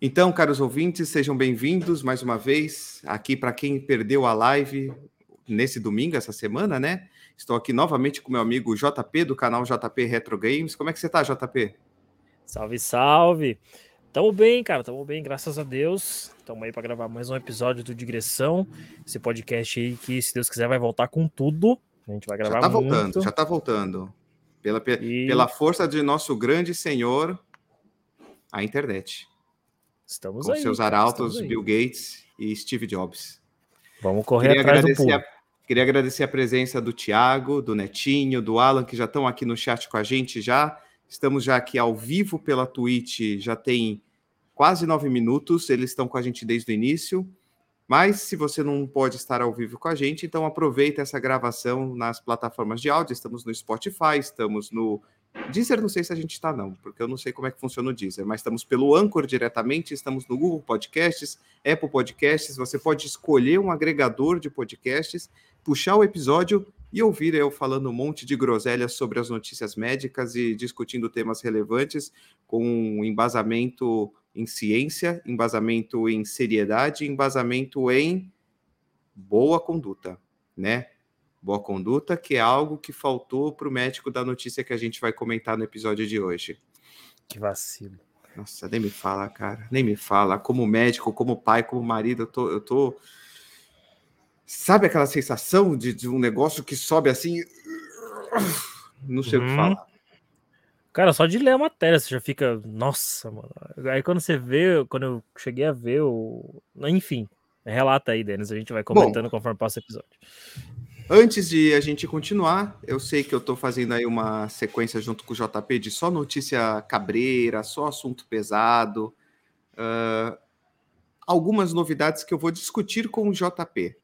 Então, caros ouvintes, sejam bem-vindos mais uma vez aqui para quem perdeu a live nesse domingo, essa semana, né? Estou aqui novamente com meu amigo JP do canal JP Retro Games. Como é que você está, JP? Salve, salve! Tamo bem, cara, tamo bem, graças a Deus. Tamo aí para gravar mais um episódio do Digressão. Esse podcast aí que, se Deus quiser, vai voltar com tudo. A gente vai gravar já tá muito. voltando, já tá voltando. Pela, e... pela força de nosso grande senhor, a internet. Estamos com aí. seus arautos, Bill Gates e Steve Jobs. Vamos correr queria atrás agradecer do a, Queria agradecer a presença do Tiago, do Netinho, do Alan, que já estão aqui no chat com a gente já. Estamos já aqui ao vivo pela Twitch, já tem quase nove minutos, eles estão com a gente desde o início. Mas se você não pode estar ao vivo com a gente, então aproveita essa gravação nas plataformas de áudio. Estamos no Spotify, estamos no Deezer não sei se a gente está, não, porque eu não sei como é que funciona o Deezer, mas estamos pelo Anchor diretamente, estamos no Google Podcasts, Apple Podcasts. Você pode escolher um agregador de podcasts, puxar o episódio e ouvir eu falando um monte de groselhas sobre as notícias médicas e discutindo temas relevantes com embasamento em ciência, embasamento em seriedade, embasamento em boa conduta, né? Boa conduta, que é algo que faltou para o médico da notícia que a gente vai comentar no episódio de hoje. Que vacilo. Nossa, nem me fala, cara, nem me fala. Como médico, como pai, como marido, eu tô. Eu tô... Sabe aquela sensação de, de um negócio que sobe assim? Não sei uhum. o que uhum. falar. Cara, só de ler a matéria você já fica, nossa, mano. Aí quando você vê, quando eu cheguei a ver o. Enfim, relata aí, Denis, a gente vai comentando Bom, conforme passa o episódio. Antes de a gente continuar, eu sei que eu estou fazendo aí uma sequência junto com o JP de só notícia cabreira, só assunto pesado. Uh, algumas novidades que eu vou discutir com o JP.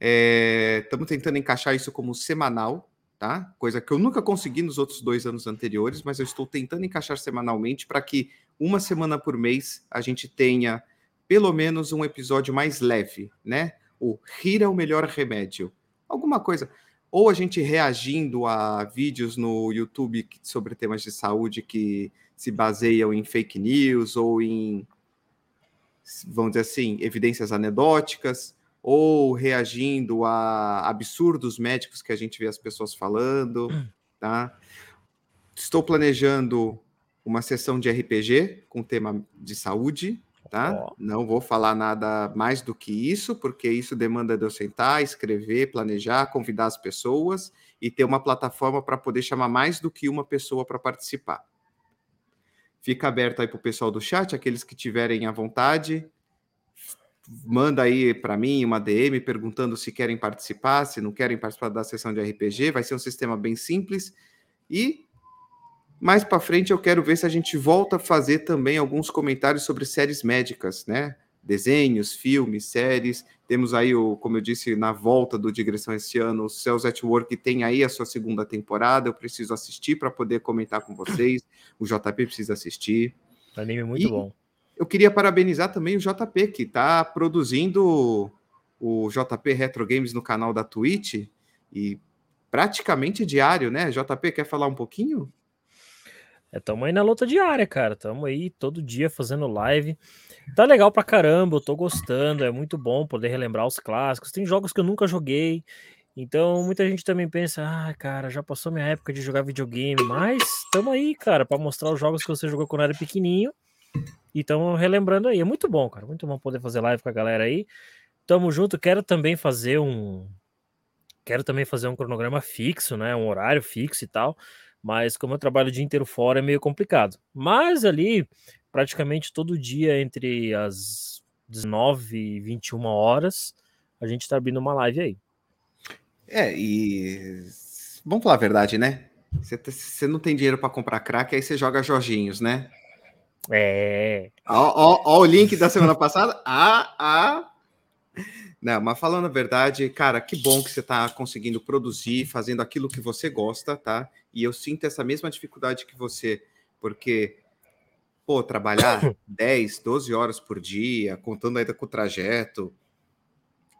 Estamos é, tentando encaixar isso como semanal, tá? Coisa que eu nunca consegui nos outros dois anos anteriores, mas eu estou tentando encaixar semanalmente para que uma semana por mês a gente tenha pelo menos um episódio mais leve, né? O rir é o melhor remédio alguma coisa. Ou a gente reagindo a vídeos no YouTube sobre temas de saúde que se baseiam em fake news ou em, vamos dizer assim, evidências anedóticas, ou reagindo a absurdos médicos que a gente vê as pessoas falando, tá? Estou planejando uma sessão de RPG com tema de saúde, tá? Oh. Não vou falar nada mais do que isso, porque isso demanda de eu sentar, escrever, planejar, convidar as pessoas e ter uma plataforma para poder chamar mais do que uma pessoa para participar. Fica aberto aí para o pessoal do chat, aqueles que tiverem à vontade. Manda aí para mim uma DM perguntando se querem participar, se não querem participar da sessão de RPG. Vai ser um sistema bem simples. E mais para frente eu quero ver se a gente volta a fazer também alguns comentários sobre séries médicas, né? Desenhos, filmes, séries. Temos aí, o, como eu disse, na volta do Digressão esse ano, o Cells at Work tem aí a sua segunda temporada. Eu preciso assistir para poder comentar com vocês. O JP precisa assistir. Anime muito e bom. Eu queria parabenizar também o JP, que está produzindo o JP Retro Games no canal da Twitch e praticamente diário, né? JP, quer falar um pouquinho? É, tamo aí na luta diária, cara. Tamo aí todo dia fazendo live. Tá legal pra caramba, eu tô gostando. É muito bom poder relembrar os clássicos. Tem jogos que eu nunca joguei. Então, muita gente também pensa, ah, cara, já passou minha época de jogar videogame, mas tamo aí, cara, para mostrar os jogos que você jogou quando era pequenininho. E tamo relembrando aí. É muito bom, cara. Muito bom poder fazer live com a galera aí. Tamo junto. Quero também fazer um. Quero também fazer um cronograma fixo, né? Um horário fixo e tal mas como eu trabalho o dia inteiro fora é meio complicado. Mas ali, praticamente todo dia, entre as 19 e 21 horas, a gente está abrindo uma live aí. É, e vamos falar a verdade, né? Você não tem dinheiro para comprar crack, aí você joga Jorginhos, né? É. Ó, ó, ó, o link da semana passada. Ah, ah. Não, mas falando a verdade, cara, que bom que você está conseguindo produzir, fazendo aquilo que você gosta, tá? E eu sinto essa mesma dificuldade que você, porque, pô, trabalhar 10, 12 horas por dia, contando ainda com o trajeto,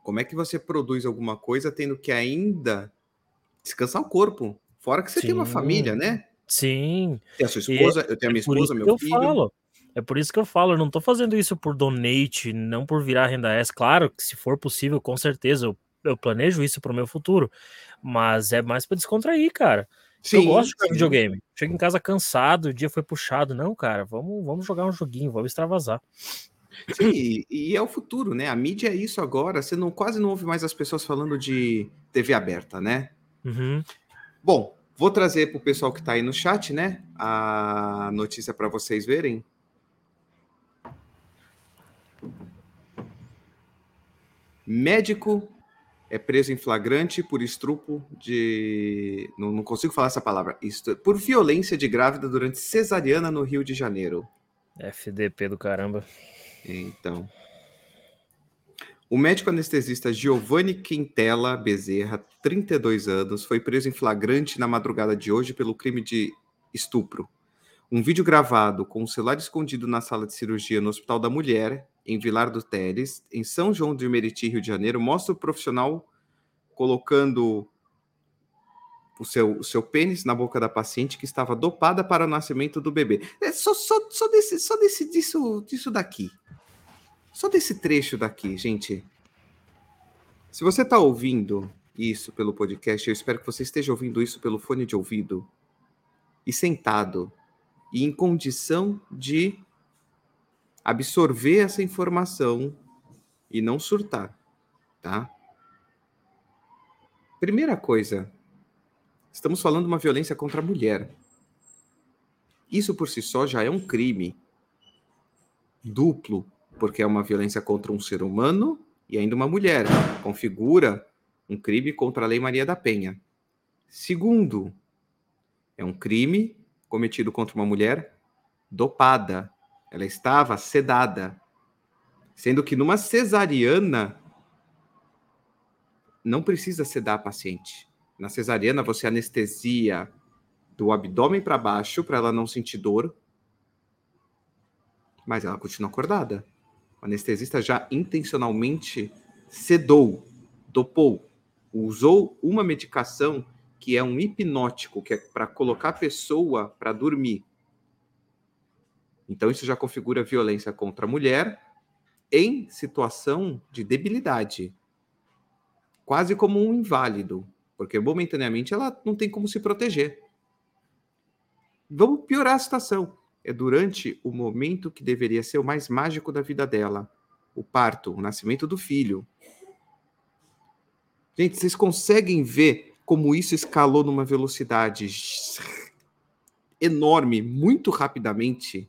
como é que você produz alguma coisa tendo que ainda descansar o corpo? Fora que você Sim. tem uma família, né? Sim. Tem a sua esposa, e eu tenho a minha é esposa, meu eu filho. Falo. É por isso que eu falo, eu não tô fazendo isso por donate, não por virar renda S. Claro que se for possível, com certeza, eu, eu planejo isso pro meu futuro. Mas é mais para descontrair, cara. Sim, eu gosto de jogar videogame. Chego em casa cansado, o dia foi puxado. Não, cara, vamos, vamos jogar um joguinho, vamos extravasar. Sim, e, e, é o futuro, né? A mídia é isso agora. Você não quase não ouve mais as pessoas falando de TV aberta, né? Uhum. Bom, vou trazer para o pessoal que está aí no chat, né? A notícia para vocês verem. Médico é preso em flagrante por estrupo de. Não, não consigo falar essa palavra. Isto, por violência de grávida durante cesariana no Rio de Janeiro. FDP do caramba. Então. O médico anestesista Giovanni Quintela Bezerra, 32 anos, foi preso em flagrante na madrugada de hoje pelo crime de estupro. Um vídeo gravado com o celular escondido na sala de cirurgia no Hospital da Mulher, em Vilar do Teles, em São João de Meriti, Rio de Janeiro, mostra o profissional colocando o seu, o seu pênis na boca da paciente que estava dopada para o nascimento do bebê. É só, só, só, desse, só desse, disso, disso daqui. Só desse trecho daqui, gente. Se você está ouvindo isso pelo podcast, eu espero que você esteja ouvindo isso pelo fone de ouvido e sentado e em condição de absorver essa informação e não surtar, tá? Primeira coisa, estamos falando de uma violência contra a mulher. Isso por si só já é um crime duplo porque é uma violência contra um ser humano e ainda uma mulher. Configura um crime contra a Lei Maria da Penha. Segundo, é um crime cometido contra uma mulher dopada. Ela estava sedada. Sendo que numa cesariana não precisa sedar a paciente. Na cesariana você anestesia do abdômen para baixo para ela não sentir dor, mas ela continua acordada. O anestesista já intencionalmente sedou, dopou, usou uma medicação que é um hipnótico, que é para colocar a pessoa para dormir. Então, isso já configura violência contra a mulher em situação de debilidade, quase como um inválido, porque momentaneamente ela não tem como se proteger. Vamos piorar a situação é durante o momento que deveria ser o mais mágico da vida dela, o parto, o nascimento do filho. Gente, vocês conseguem ver como isso escalou numa velocidade enorme, muito rapidamente?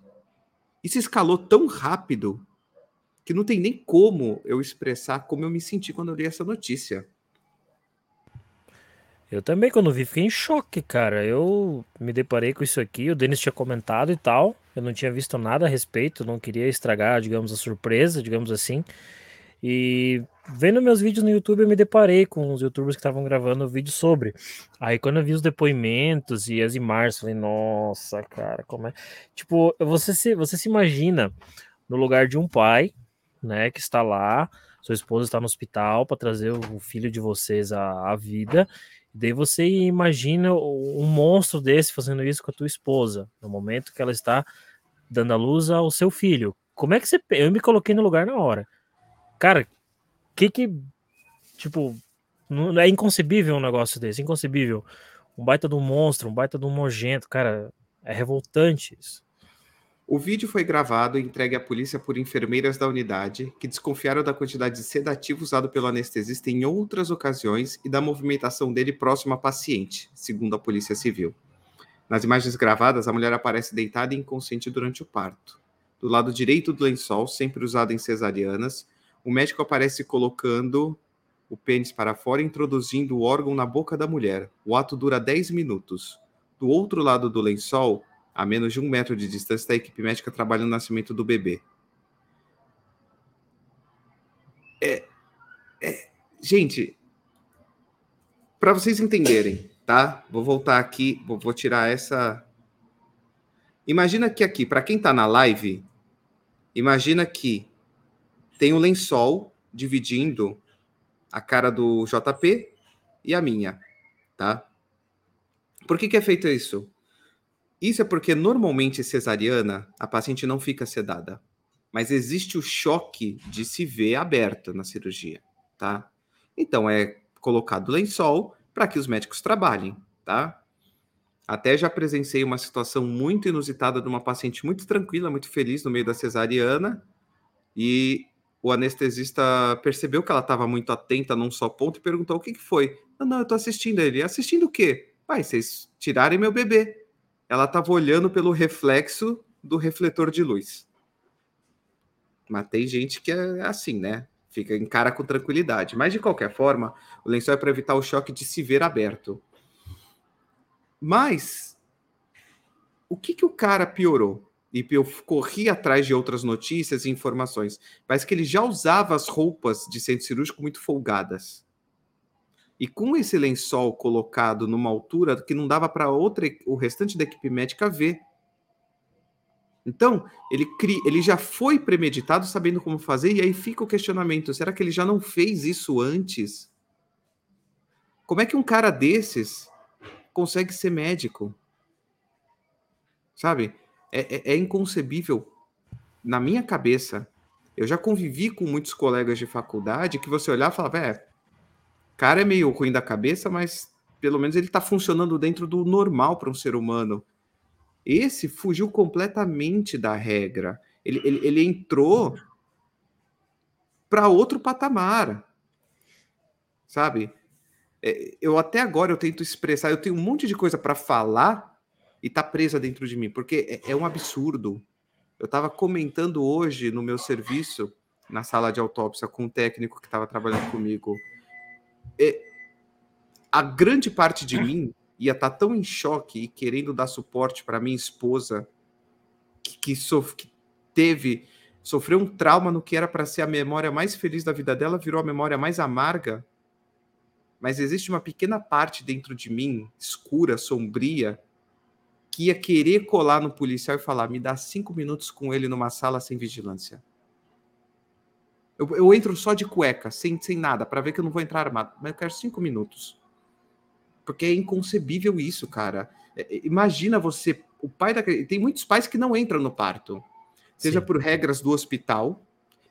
Isso escalou tão rápido que não tem nem como eu expressar como eu me senti quando eu li essa notícia. Eu também, quando vi, fiquei em choque, cara. Eu me deparei com isso aqui, o Denis tinha comentado e tal. Eu não tinha visto nada a respeito, não queria estragar, digamos, a surpresa, digamos assim. E vendo meus vídeos no YouTube, eu me deparei com os youtubers que estavam gravando vídeo sobre. Aí quando eu vi os depoimentos e as imagens, falei, nossa, cara, como é. Tipo, você se, você se imagina no lugar de um pai, né, que está lá, sua esposa está no hospital para trazer o filho de vocês à, à vida Daí você imagina um monstro desse fazendo isso com a tua esposa, no momento que ela está dando a luz ao seu filho. Como é que você. Eu me coloquei no lugar na hora. Cara, que que. Tipo, não, é inconcebível um negócio desse, inconcebível. Um baita de um monstro, um baita de um nojento, cara, é revoltante isso. O vídeo foi gravado e entregue à polícia por enfermeiras da unidade, que desconfiaram da quantidade de sedativo usado pelo anestesista em outras ocasiões e da movimentação dele próximo à paciente, segundo a Polícia Civil. Nas imagens gravadas, a mulher aparece deitada e inconsciente durante o parto. Do lado direito do lençol, sempre usado em cesarianas, o médico aparece colocando o pênis para fora introduzindo o órgão na boca da mulher. O ato dura 10 minutos. Do outro lado do lençol, a menos de um metro de distância da equipe médica trabalha no nascimento do bebê. É, é, gente, para vocês entenderem, tá? Vou voltar aqui, vou, vou tirar essa. Imagina que aqui, para quem está na live, imagina que tem um lençol dividindo a cara do JP e a minha, tá? Por que, que é feito isso? Isso é porque normalmente cesariana a paciente não fica sedada, mas existe o choque de se ver aberta na cirurgia, tá? Então é colocado lençol para que os médicos trabalhem, tá? Até já presenciei uma situação muito inusitada de uma paciente muito tranquila, muito feliz no meio da cesariana, e o anestesista percebeu que ela estava muito atenta num só ponto e perguntou o que, que foi. Não, não, eu estou assistindo ele. Assistindo o quê? Pai, vocês tirarem meu bebê. Ela estava olhando pelo reflexo do refletor de luz. Mas tem gente que é assim, né? Fica em cara com tranquilidade. Mas de qualquer forma, o lençol é para evitar o choque de se ver aberto. Mas o que, que o cara piorou? E eu corri atrás de outras notícias e informações. Parece que ele já usava as roupas de centro cirúrgico muito folgadas. E com esse lençol colocado numa altura que não dava para outra o restante da equipe médica ver. Então, ele, cri, ele já foi premeditado sabendo como fazer, e aí fica o questionamento: será que ele já não fez isso antes? Como é que um cara desses consegue ser médico? Sabe? É, é, é inconcebível. Na minha cabeça, eu já convivi com muitos colegas de faculdade que você olhar e falava, é, cara é meio ruim da cabeça, mas pelo menos ele está funcionando dentro do normal para um ser humano. Esse fugiu completamente da regra. Ele, ele, ele entrou para outro patamar, sabe? É, eu até agora eu tento expressar, eu tenho um monte de coisa para falar e tá presa dentro de mim, porque é, é um absurdo. Eu estava comentando hoje no meu serviço, na sala de autópsia, com um técnico que estava trabalhando comigo. É, a grande parte de mim ia estar tá tão em choque e querendo dar suporte para minha esposa, que, que, sof que teve, sofreu um trauma no que era para ser a memória mais feliz da vida dela, virou a memória mais amarga. Mas existe uma pequena parte dentro de mim, escura, sombria, que ia querer colar no policial e falar: me dá cinco minutos com ele numa sala sem vigilância. Eu, eu entro só de cueca, sem, sem nada, para ver que eu não vou entrar armado, mas eu quero cinco minutos. Porque é inconcebível isso, cara. É, é imagina você, o pai da. Tem muitos pais que não entram no parto, seja Sim. por regras do hospital,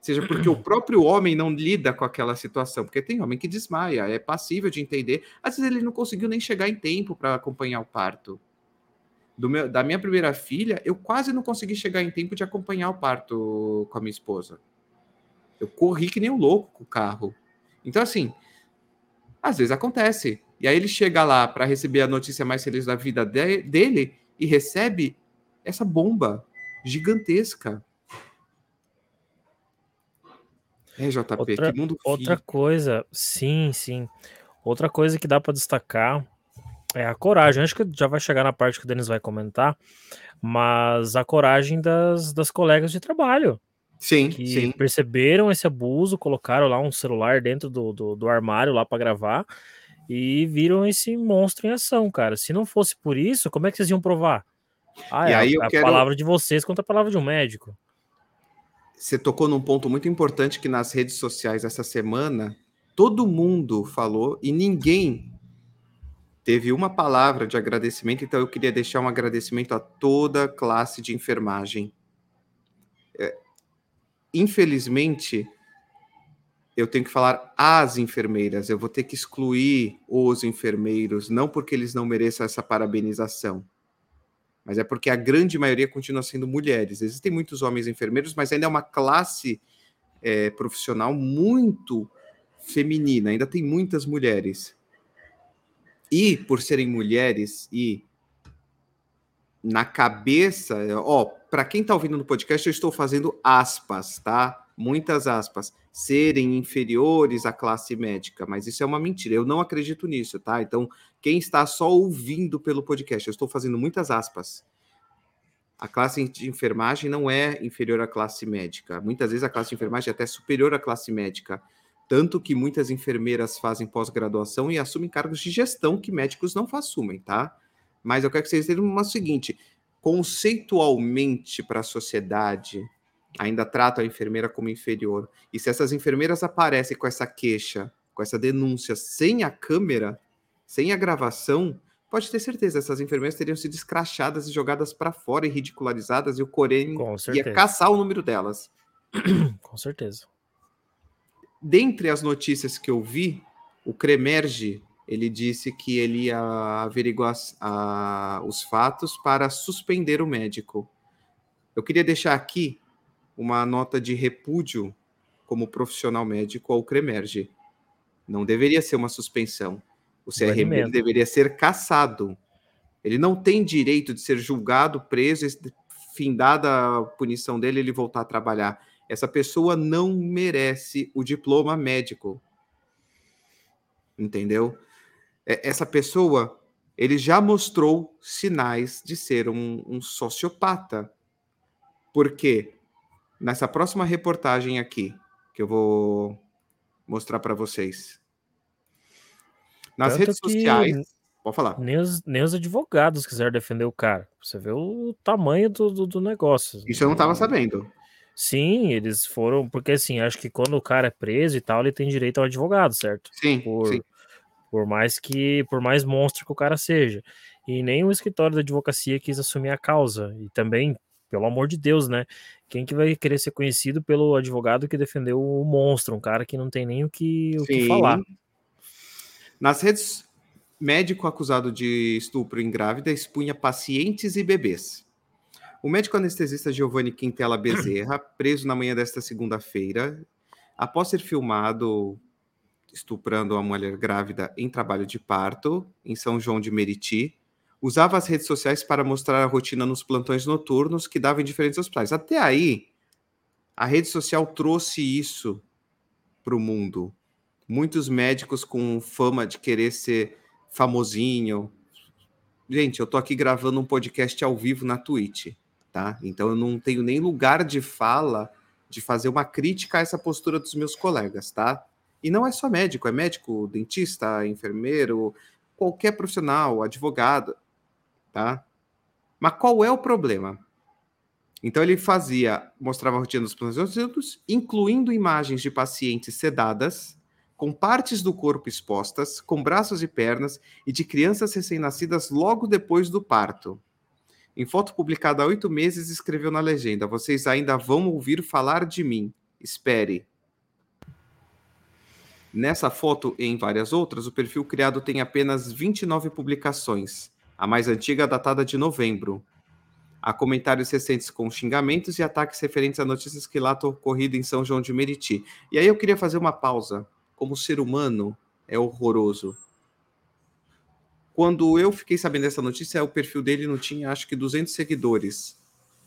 seja porque o próprio homem não lida com aquela situação, porque tem homem que desmaia, é passível de entender. Às vezes ele não conseguiu nem chegar em tempo para acompanhar o parto meu, da minha primeira filha, eu quase não consegui chegar em tempo de acompanhar o parto com a minha esposa. Eu corri que nem um louco com o carro. Então, assim, às vezes acontece. E aí ele chega lá para receber a notícia mais feliz da vida de, dele e recebe essa bomba gigantesca. É, JP, outra, que mundo Outra coisa, sim, sim. Outra coisa que dá para destacar é a coragem. Acho que já vai chegar na parte que o Denis vai comentar, mas a coragem das, das colegas de trabalho. Sim, que sim. perceberam esse abuso, colocaram lá um celular dentro do, do, do armário lá para gravar e viram esse monstro em ação, cara. Se não fosse por isso, como é que vocês iam provar? Ah, e é aí a, a quero... palavra de vocês contra a palavra de um médico. Você tocou num ponto muito importante que nas redes sociais essa semana todo mundo falou e ninguém teve uma palavra de agradecimento, então eu queria deixar um agradecimento a toda a classe de enfermagem. É, infelizmente, eu tenho que falar as enfermeiras, eu vou ter que excluir os enfermeiros, não porque eles não mereçam essa parabenização, mas é porque a grande maioria continua sendo mulheres. Existem muitos homens enfermeiros, mas ainda é uma classe é, profissional muito feminina, ainda tem muitas mulheres. E por serem mulheres e na cabeça, ó, para quem está ouvindo no podcast, eu estou fazendo aspas, tá? Muitas aspas, serem inferiores à classe médica, mas isso é uma mentira. Eu não acredito nisso, tá? Então, quem está só ouvindo pelo podcast, eu estou fazendo muitas aspas. A classe de enfermagem não é inferior à classe médica. Muitas vezes a classe de enfermagem é até superior à classe médica. Tanto que muitas enfermeiras fazem pós-graduação e assumem cargos de gestão que médicos não assumem, tá? Mas eu quero que vocês entendam o seguinte: conceitualmente para a sociedade, ainda trata a enfermeira como inferior. E se essas enfermeiras aparecem com essa queixa, com essa denúncia sem a câmera, sem a gravação, pode ter certeza, essas enfermeiras teriam sido escrachadas e jogadas para fora e ridicularizadas, e o Corém ia caçar o número delas. Com certeza. Dentre as notícias que eu vi, o Cremerge ele disse que ele ia averiguar a, os fatos para suspender o médico. Eu queria deixar aqui uma nota de repúdio como profissional médico ao Cremerge. Não deveria ser uma suspensão. O CRM deveria ser caçado. Ele não tem direito de ser julgado, preso, findada a punição dele, ele voltar a trabalhar. Essa pessoa não merece o diploma médico. Entendeu? Essa pessoa, ele já mostrou sinais de ser um, um sociopata. Porque nessa próxima reportagem aqui, que eu vou mostrar para vocês, nas Tanto redes sociais. Pode falar. Nem os, nem os advogados quiseram defender o cara. Você vê o tamanho do, do, do negócio. Isso eu não estava sabendo. Sim, eles foram. Porque assim, acho que quando o cara é preso e tal, ele tem direito ao advogado, certo? Sim. Por, sim. por mais que. Por mais monstro que o cara seja. E nem o escritório da advocacia quis assumir a causa. E também, pelo amor de Deus, né? Quem que vai querer ser conhecido pelo advogado que defendeu o monstro? Um cara que não tem nem o que, o que falar. Nas redes, médico acusado de estupro em grávida expunha pacientes e bebês. O médico anestesista Giovanni Quintela Bezerra, preso na manhã desta segunda-feira, após ser filmado estuprando uma mulher grávida em trabalho de parto, em São João de Meriti, usava as redes sociais para mostrar a rotina nos plantões noturnos que dava em diferentes hospitais. Até aí, a rede social trouxe isso para o mundo muitos médicos com fama de querer ser famosinho. Gente, eu tô aqui gravando um podcast ao vivo na Twitch, tá? Então eu não tenho nem lugar de fala de fazer uma crítica a essa postura dos meus colegas, tá? E não é só médico, é médico, dentista, enfermeiro, qualquer profissional, advogado, tá? Mas qual é o problema? Então ele fazia, mostrava a rotina dos pacientes, incluindo imagens de pacientes sedadas, com partes do corpo expostas, com braços e pernas, e de crianças recém-nascidas logo depois do parto. Em foto publicada há oito meses, escreveu na legenda: Vocês ainda vão ouvir falar de mim. Espere. Nessa foto e em várias outras, o perfil criado tem apenas 29 publicações, a mais antiga datada de novembro. Há comentários recentes com xingamentos e ataques referentes a notícias que lá ocorrido em São João de Meriti. E aí eu queria fazer uma pausa como ser humano é horroroso. Quando eu fiquei sabendo dessa notícia, o perfil dele não tinha, acho que, 200 seguidores.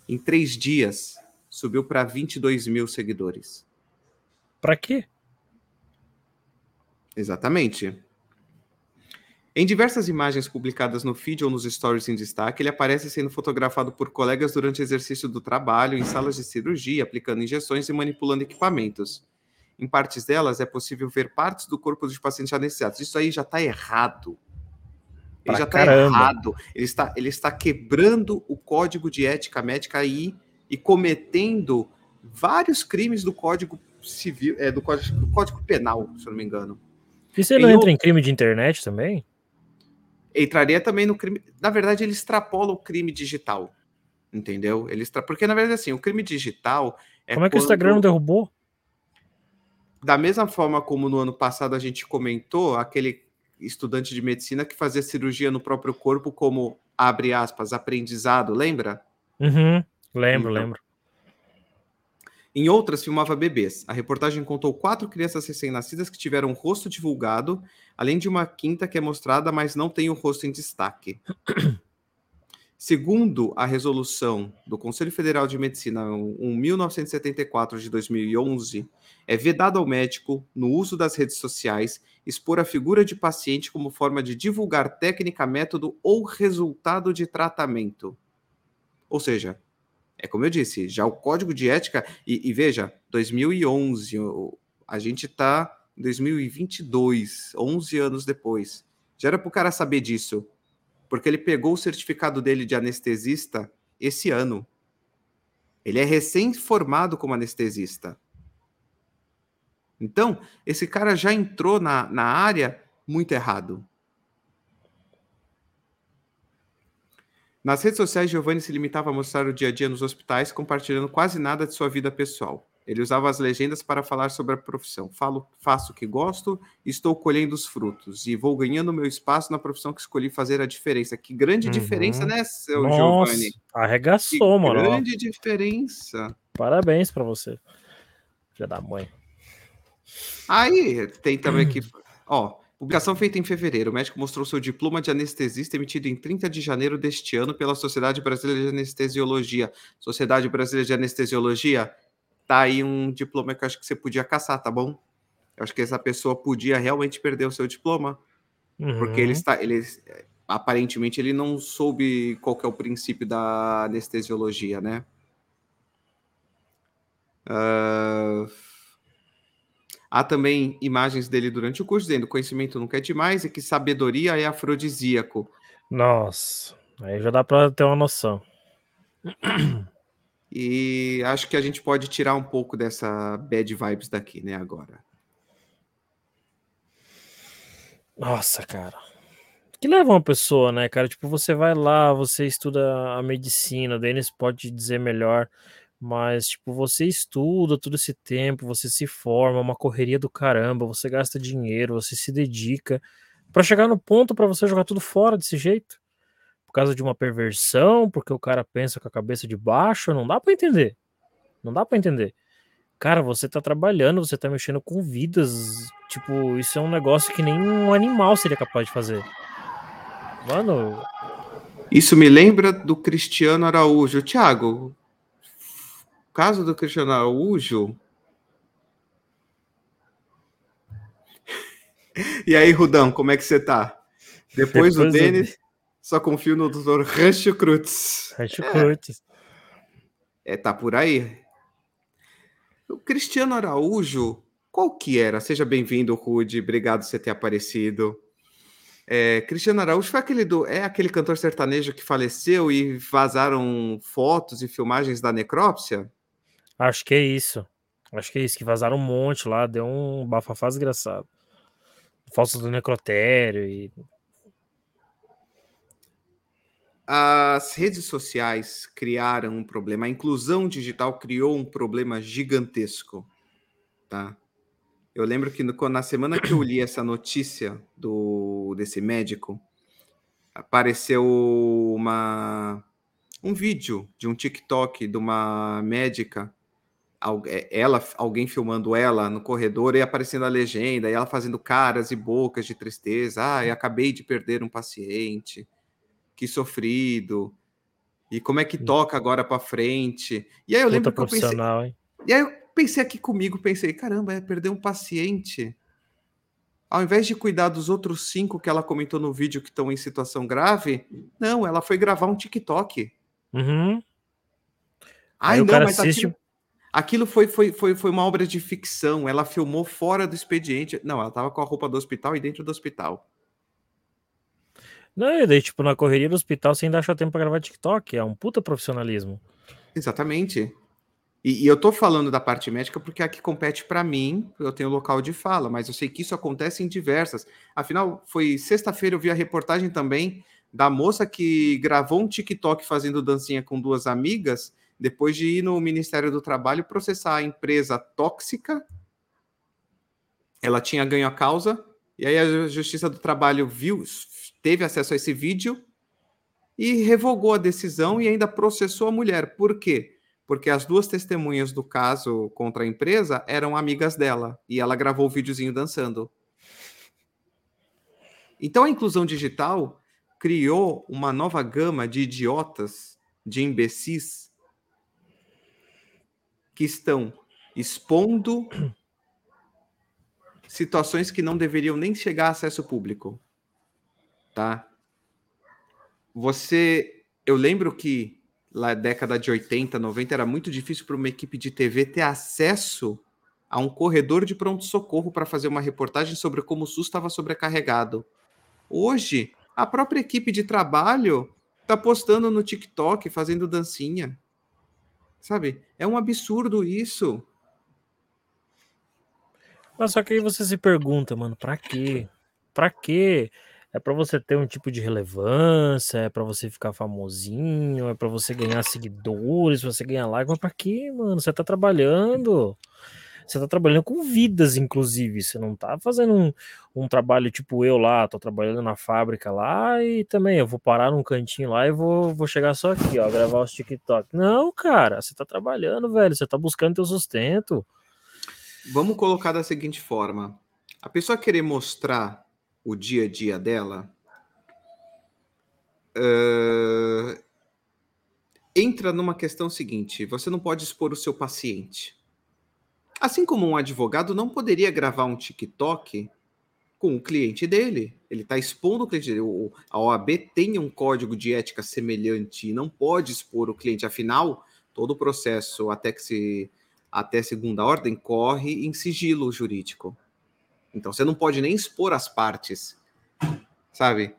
Em três dias, subiu para 22 mil seguidores. Para quê? Exatamente. Em diversas imagens publicadas no feed ou nos stories em destaque, ele aparece sendo fotografado por colegas durante exercício do trabalho, em salas de cirurgia, aplicando injeções e manipulando equipamentos. Em partes delas é possível ver partes do corpo dos pacientes anestesiados. Isso aí já está errado. Ele pra já está errado. Ele está, ele está quebrando o código de ética médica aí e cometendo vários crimes do código civil, é, do, código, do código penal, se eu não me engano. E você não entra em crime de internet também? Entraria também no crime. Na verdade, ele extrapola o crime digital. Entendeu? Ele extra... Porque, na verdade, assim, o crime digital. É Como é que quando... o Instagram não derrubou? da mesma forma como no ano passado a gente comentou, aquele estudante de medicina que fazia cirurgia no próprio corpo como, abre aspas, aprendizado, lembra? Uhum, lembro, então, lembro. Em outras, filmava bebês. A reportagem contou quatro crianças recém-nascidas que tiveram o rosto divulgado, além de uma quinta que é mostrada, mas não tem o rosto em destaque. Segundo a resolução do Conselho Federal de Medicina 1974 de 2011, é vedado ao médico, no uso das redes sociais, expor a figura de paciente como forma de divulgar técnica, método ou resultado de tratamento. Ou seja, é como eu disse, já o código de ética, e, e veja, 2011, a gente está em 2022, 11 anos depois. Já era para o cara saber disso, porque ele pegou o certificado dele de anestesista esse ano. Ele é recém-formado como anestesista. Então, esse cara já entrou na, na área muito errado. Nas redes sociais, Giovanni se limitava a mostrar o dia a dia nos hospitais, compartilhando quase nada de sua vida pessoal. Ele usava as legendas para falar sobre a profissão. Falo, faço o que gosto, estou colhendo os frutos e vou ganhando meu espaço na profissão que escolhi fazer a diferença. Que grande uhum. diferença, né, seu Nossa, Giovanni? Arregaçou, que mano. Grande diferença. Parabéns para você. Filha da mãe. Aí, tem também aqui, ó, Publicação feita em fevereiro. O médico mostrou seu diploma de anestesista emitido em 30 de janeiro deste ano pela Sociedade Brasileira de Anestesiologia. Sociedade Brasileira de Anestesiologia, tá aí um diploma que eu acho que você podia caçar, tá bom? Eu acho que essa pessoa podia realmente perder o seu diploma. Uhum. Porque ele uhum. está. Ele, aparentemente, ele não soube qual é o princípio da anestesiologia, né? Uh... Há também imagens dele durante o curso dizendo conhecimento nunca é demais e que sabedoria é afrodisíaco. Nossa, aí já dá para ter uma noção. E acho que a gente pode tirar um pouco dessa bad vibes daqui, né, agora. Nossa, cara. Que leva uma pessoa, né, cara? Tipo, você vai lá, você estuda a medicina, o Denis pode dizer melhor. Mas, tipo, você estuda todo esse tempo, você se forma, uma correria do caramba, você gasta dinheiro, você se dedica para chegar no ponto para você jogar tudo fora desse jeito. Por causa de uma perversão, porque o cara pensa com a cabeça de baixo, não dá para entender. Não dá para entender. Cara, você tá trabalhando, você tá mexendo com vidas. Tipo, isso é um negócio que nem um animal seria capaz de fazer. Mano. Isso me lembra do Cristiano Araújo. Thiago, caso do Cristiano Araújo. e aí, Rudão, como é que você tá? Depois, Depois do Denis, só confio no Dr. Rancho Cruz. Rancho Cruz. É, tá por aí. O Cristiano Araújo, qual que era? Seja bem-vindo, Rude. Obrigado por você ter aparecido. É, Cristiano Araújo foi aquele do. É aquele cantor sertanejo que faleceu e vazaram fotos e filmagens da necrópsia? Acho que é isso. Acho que é isso, que vazaram um monte lá, deu um bafafá desgraçado. Falsa do necrotério e. As redes sociais criaram um problema, a inclusão digital criou um problema gigantesco, tá? Eu lembro que no, na semana que eu li essa notícia do desse médico, apareceu uma um vídeo de um TikTok de uma médica é, ela, alguém filmando ela no corredor e aparecendo a legenda, e ela fazendo caras e bocas de tristeza. Ah, eu acabei de perder um paciente, que sofrido. E como é que toca agora para frente? E aí eu lembro que eu pensei, hein? E aí eu pensei aqui comigo, pensei, caramba, é perder um paciente. Ao invés de cuidar dos outros cinco que ela comentou no vídeo que estão em situação grave, não, ela foi gravar um TikTok. Uhum. Ai, não, mas assiste... aquilo, Aquilo foi, foi, foi, foi uma obra de ficção. Ela filmou fora do expediente. Não, ela tava com a roupa do hospital e dentro do hospital. Não, e daí, tipo, na correria do hospital você ainda acha tempo pra gravar TikTok. É um puta profissionalismo. Exatamente. E, e eu tô falando da parte médica porque aqui compete para mim, eu tenho local de fala, mas eu sei que isso acontece em diversas. Afinal, foi sexta-feira eu vi a reportagem também da moça que gravou um TikTok fazendo dancinha com duas amigas depois de ir no Ministério do Trabalho processar a empresa tóxica. Ela tinha ganho a causa, e aí a Justiça do Trabalho viu, teve acesso a esse vídeo e revogou a decisão e ainda processou a mulher. Por quê? Porque as duas testemunhas do caso contra a empresa eram amigas dela e ela gravou o videozinho dançando. Então a inclusão digital criou uma nova gama de idiotas, de imbecis, que estão expondo situações que não deveriam nem chegar a acesso público. Tá? Você, eu lembro que na década de 80, 90 era muito difícil para uma equipe de TV ter acesso a um corredor de pronto-socorro para fazer uma reportagem sobre como o SUS estava sobrecarregado. Hoje, a própria equipe de trabalho está postando no TikTok, fazendo dancinha. Sabe? É um absurdo isso. Mas só que aí você se pergunta, mano, pra quê? Pra quê? É para você ter um tipo de relevância, é para você ficar famosinho, é para você ganhar seguidores, você ganhar like, mas para quê, mano? Você tá trabalhando. Você tá trabalhando com vidas, inclusive. Você não tá fazendo um, um trabalho tipo eu lá, tô trabalhando na fábrica lá e também eu vou parar num cantinho lá e vou, vou chegar só aqui, ó, gravar os TikTok. Não, cara, você tá trabalhando, velho. Você tá buscando teu sustento. Vamos colocar da seguinte forma: a pessoa querer mostrar o dia a dia dela, uh, entra numa questão seguinte: você não pode expor o seu paciente. Assim como um advogado não poderia gravar um TikTok com o cliente dele. Ele está expondo o cliente dele. A OAB tem um código de ética semelhante e não pode expor o cliente. Afinal, todo o processo até que se até segunda ordem corre em sigilo jurídico. Então você não pode nem expor as partes, sabe?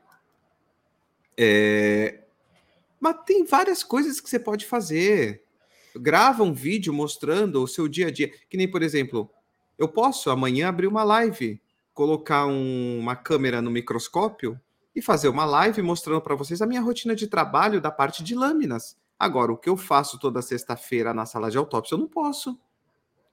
É... Mas tem várias coisas que você pode fazer. Grava um vídeo mostrando o seu dia a dia. Que nem, por exemplo, eu posso amanhã abrir uma live, colocar um, uma câmera no microscópio e fazer uma live mostrando para vocês a minha rotina de trabalho da parte de lâminas. Agora, o que eu faço toda sexta-feira na sala de autópsia, eu não posso.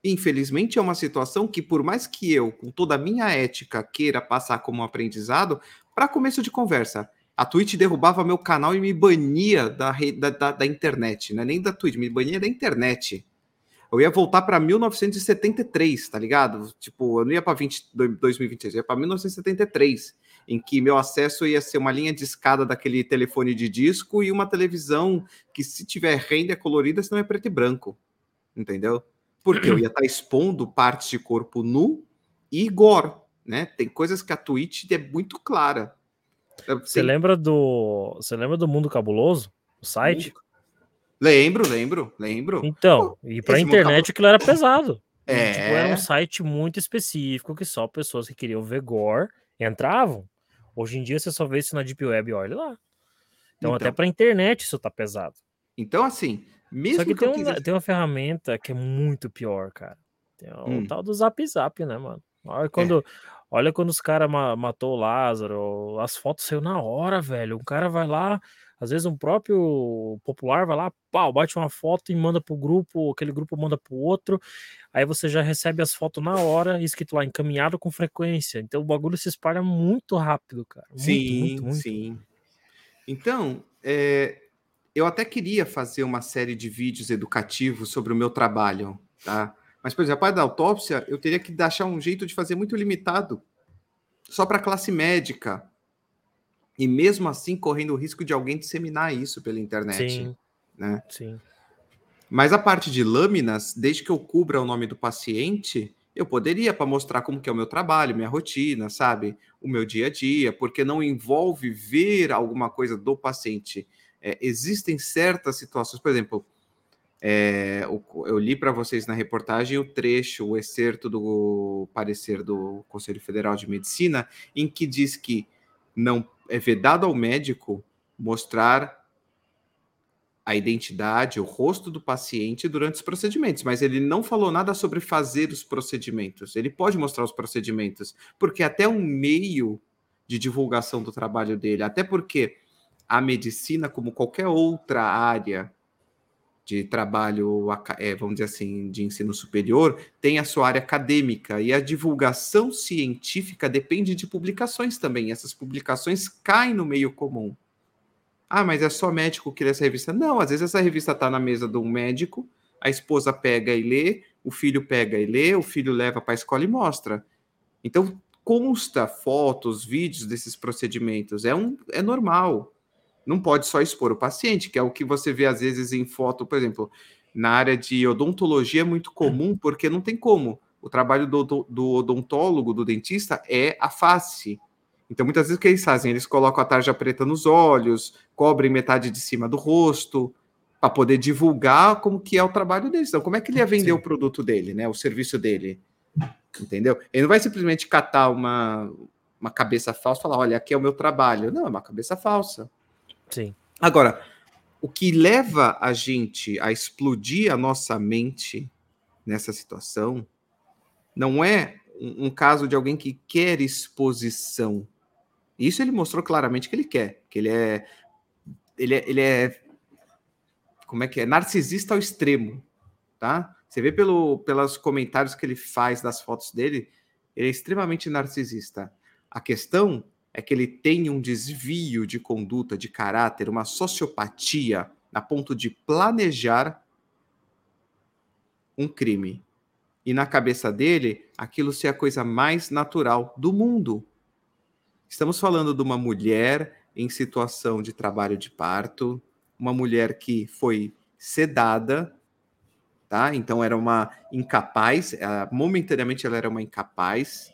Infelizmente, é uma situação que, por mais que eu, com toda a minha ética, queira passar como aprendizado, para começo de conversa, a Twitch derrubava meu canal e me bania da, da, da, da internet, né? nem da Twitch, me bania da internet. Eu ia voltar para 1973, tá ligado? Tipo, eu não ia para 2023, eu ia para 1973, em que meu acesso ia ser uma linha de escada daquele telefone de disco e uma televisão que, se tiver renda, é colorida, senão é preto e branco. Entendeu? Porque eu ia estar expondo partes de corpo nu e gore, né? Tem coisas que a Twitch é muito clara. Você lembra do, você lembra do Mundo Cabuloso, o site? Lembro, lembro, lembro. Então, Pô, e para internet aquilo era pesado. É. Tipo, era um site muito específico que só pessoas que queriam ver gore entravam. Hoje em dia você só vê isso na Deep Web, olha lá. Então, então até para internet isso tá pesado. Então, assim, mesmo Só que, que tem, um, tem uma ferramenta que é muito pior, cara. Tem o hum. tal do Zap Zap, né, mano? Olha é. quando, é. olha quando os caras ma matou o Lázaro, as fotos saiu na hora, velho. Um cara vai lá, às vezes um próprio popular vai lá, pau, bate uma foto e manda pro grupo, aquele grupo manda pro outro. Aí você já recebe as fotos na hora, escrito lá, encaminhado com frequência. Então o bagulho se espalha muito rápido, cara. Muito, sim, muito, muito. sim. Então, é, eu até queria fazer uma série de vídeos educativos sobre o meu trabalho, tá? Mas, por exemplo, a parte da autópsia, eu teria que achar um jeito de fazer muito limitado, só para a classe médica. E mesmo assim, correndo o risco de alguém disseminar isso pela internet. Sim. Né? Sim. Mas a parte de lâminas, desde que eu cubra o nome do paciente, eu poderia para mostrar como que é o meu trabalho, minha rotina, sabe? O meu dia a dia, porque não envolve ver alguma coisa do paciente é, existem certas situações, por exemplo, é, eu li para vocês na reportagem o trecho, o excerto do parecer do Conselho Federal de Medicina, em que diz que não é vedado ao médico mostrar a identidade, o rosto do paciente durante os procedimentos, mas ele não falou nada sobre fazer os procedimentos. Ele pode mostrar os procedimentos, porque até um meio de divulgação do trabalho dele, até porque a medicina, como qualquer outra área de trabalho, é, vamos dizer assim, de ensino superior, tem a sua área acadêmica e a divulgação científica depende de publicações também. Essas publicações caem no meio comum. Ah, mas é só médico que lê essa revista? Não, às vezes essa revista está na mesa de um médico, a esposa pega e lê, o filho pega e lê, o filho leva para a escola e mostra. Então, consta fotos, vídeos desses procedimentos. É, um, é normal não pode só expor o paciente, que é o que você vê às vezes em foto, por exemplo, na área de odontologia é muito comum, porque não tem como. O trabalho do, do, do odontólogo, do dentista, é a face. Então, muitas vezes o que eles fazem? Eles colocam a tarja preta nos olhos, cobrem metade de cima do rosto, para poder divulgar como que é o trabalho deles. Então, como é que ele ia vender Sim. o produto dele, né? O serviço dele. Entendeu? Ele não vai simplesmente catar uma, uma cabeça falsa e falar, olha, aqui é o meu trabalho. Não, é uma cabeça falsa. Sim. Agora, o que leva a gente a explodir a nossa mente nessa situação não é um, um caso de alguém que quer exposição. Isso ele mostrou claramente que ele quer, que ele é ele é, ele é como é que é? Narcisista ao extremo, tá? Você vê pelo, pelos comentários que ele faz das fotos dele, ele é extremamente narcisista. A questão é que ele tem um desvio de conduta, de caráter, uma sociopatia a ponto de planejar um crime. E na cabeça dele, aquilo ser a coisa mais natural do mundo. Estamos falando de uma mulher em situação de trabalho de parto, uma mulher que foi sedada, tá? Então era uma incapaz, momentaneamente ela era uma incapaz.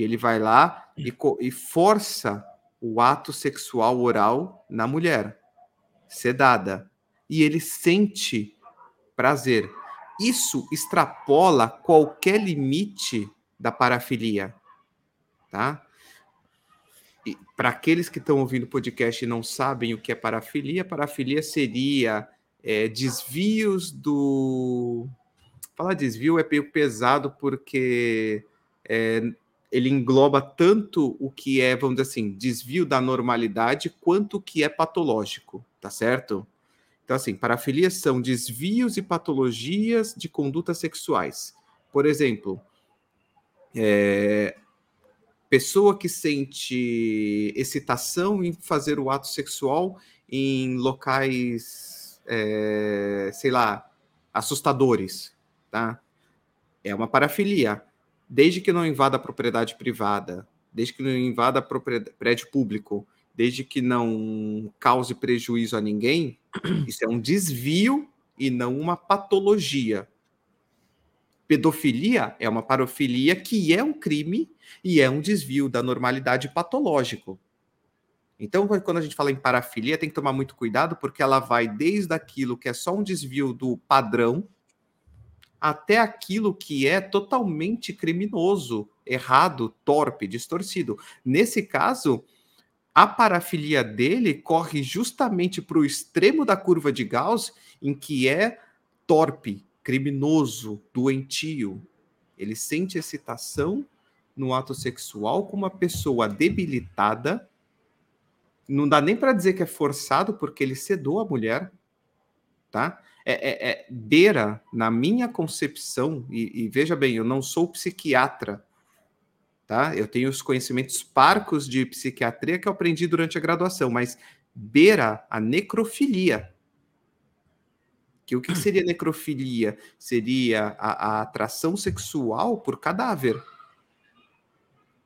E ele vai lá e, e força o ato sexual oral na mulher, sedada. E ele sente prazer. Isso extrapola qualquer limite da parafilia, tá? para aqueles que estão ouvindo o podcast e não sabem o que é parafilia, parafilia seria é, desvios do. Falar desvio é meio pesado porque é, ele engloba tanto o que é, vamos dizer assim, desvio da normalidade, quanto o que é patológico, tá certo? Então, assim, parafilia são desvios e patologias de condutas sexuais. Por exemplo, é, pessoa que sente excitação em fazer o ato sexual em locais, é, sei lá, assustadores, tá? É uma parafilia. Desde que não invada a propriedade privada, desde que não invada prédio público, desde que não cause prejuízo a ninguém, isso é um desvio e não uma patologia. Pedofilia é uma parofilia que é um crime e é um desvio da normalidade patológico. Então, quando a gente fala em parafilia, tem que tomar muito cuidado, porque ela vai desde aquilo que é só um desvio do padrão, até aquilo que é totalmente criminoso, errado, torpe, distorcido. Nesse caso, a parafilia dele corre justamente para o extremo da curva de Gauss, em que é torpe, criminoso, doentio. Ele sente excitação no ato sexual com uma pessoa debilitada. Não dá nem para dizer que é forçado, porque ele sedou a mulher, tá? É, é, é beira, na minha concepção, e, e veja bem, eu não sou psiquiatra, tá? Eu tenho os conhecimentos parcos de psiquiatria que eu aprendi durante a graduação, mas beira a necrofilia. Que o que seria necrofilia? Seria a, a atração sexual por cadáver.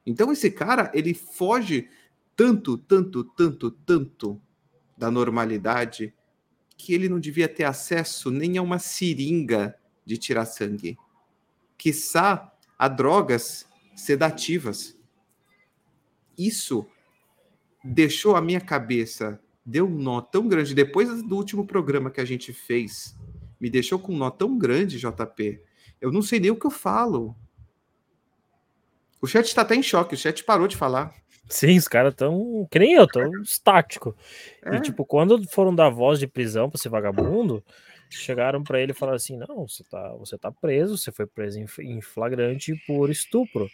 Então esse cara, ele foge tanto, tanto, tanto, tanto da normalidade que ele não devia ter acesso nem a uma seringa de tirar sangue. Quiçá a drogas sedativas. Isso deixou a minha cabeça deu um nó tão grande. Depois do último programa que a gente fez, me deixou com um nó tão grande, JP. Eu não sei nem o que eu falo. O chat está até em choque, o chat parou de falar. Sim, os caras estão. Que nem eu, tão estático. É. E, tipo, quando foram dar voz de prisão para esse vagabundo, chegaram para ele e falaram assim: não, você tá, você tá preso, você foi preso em flagrante por estupro.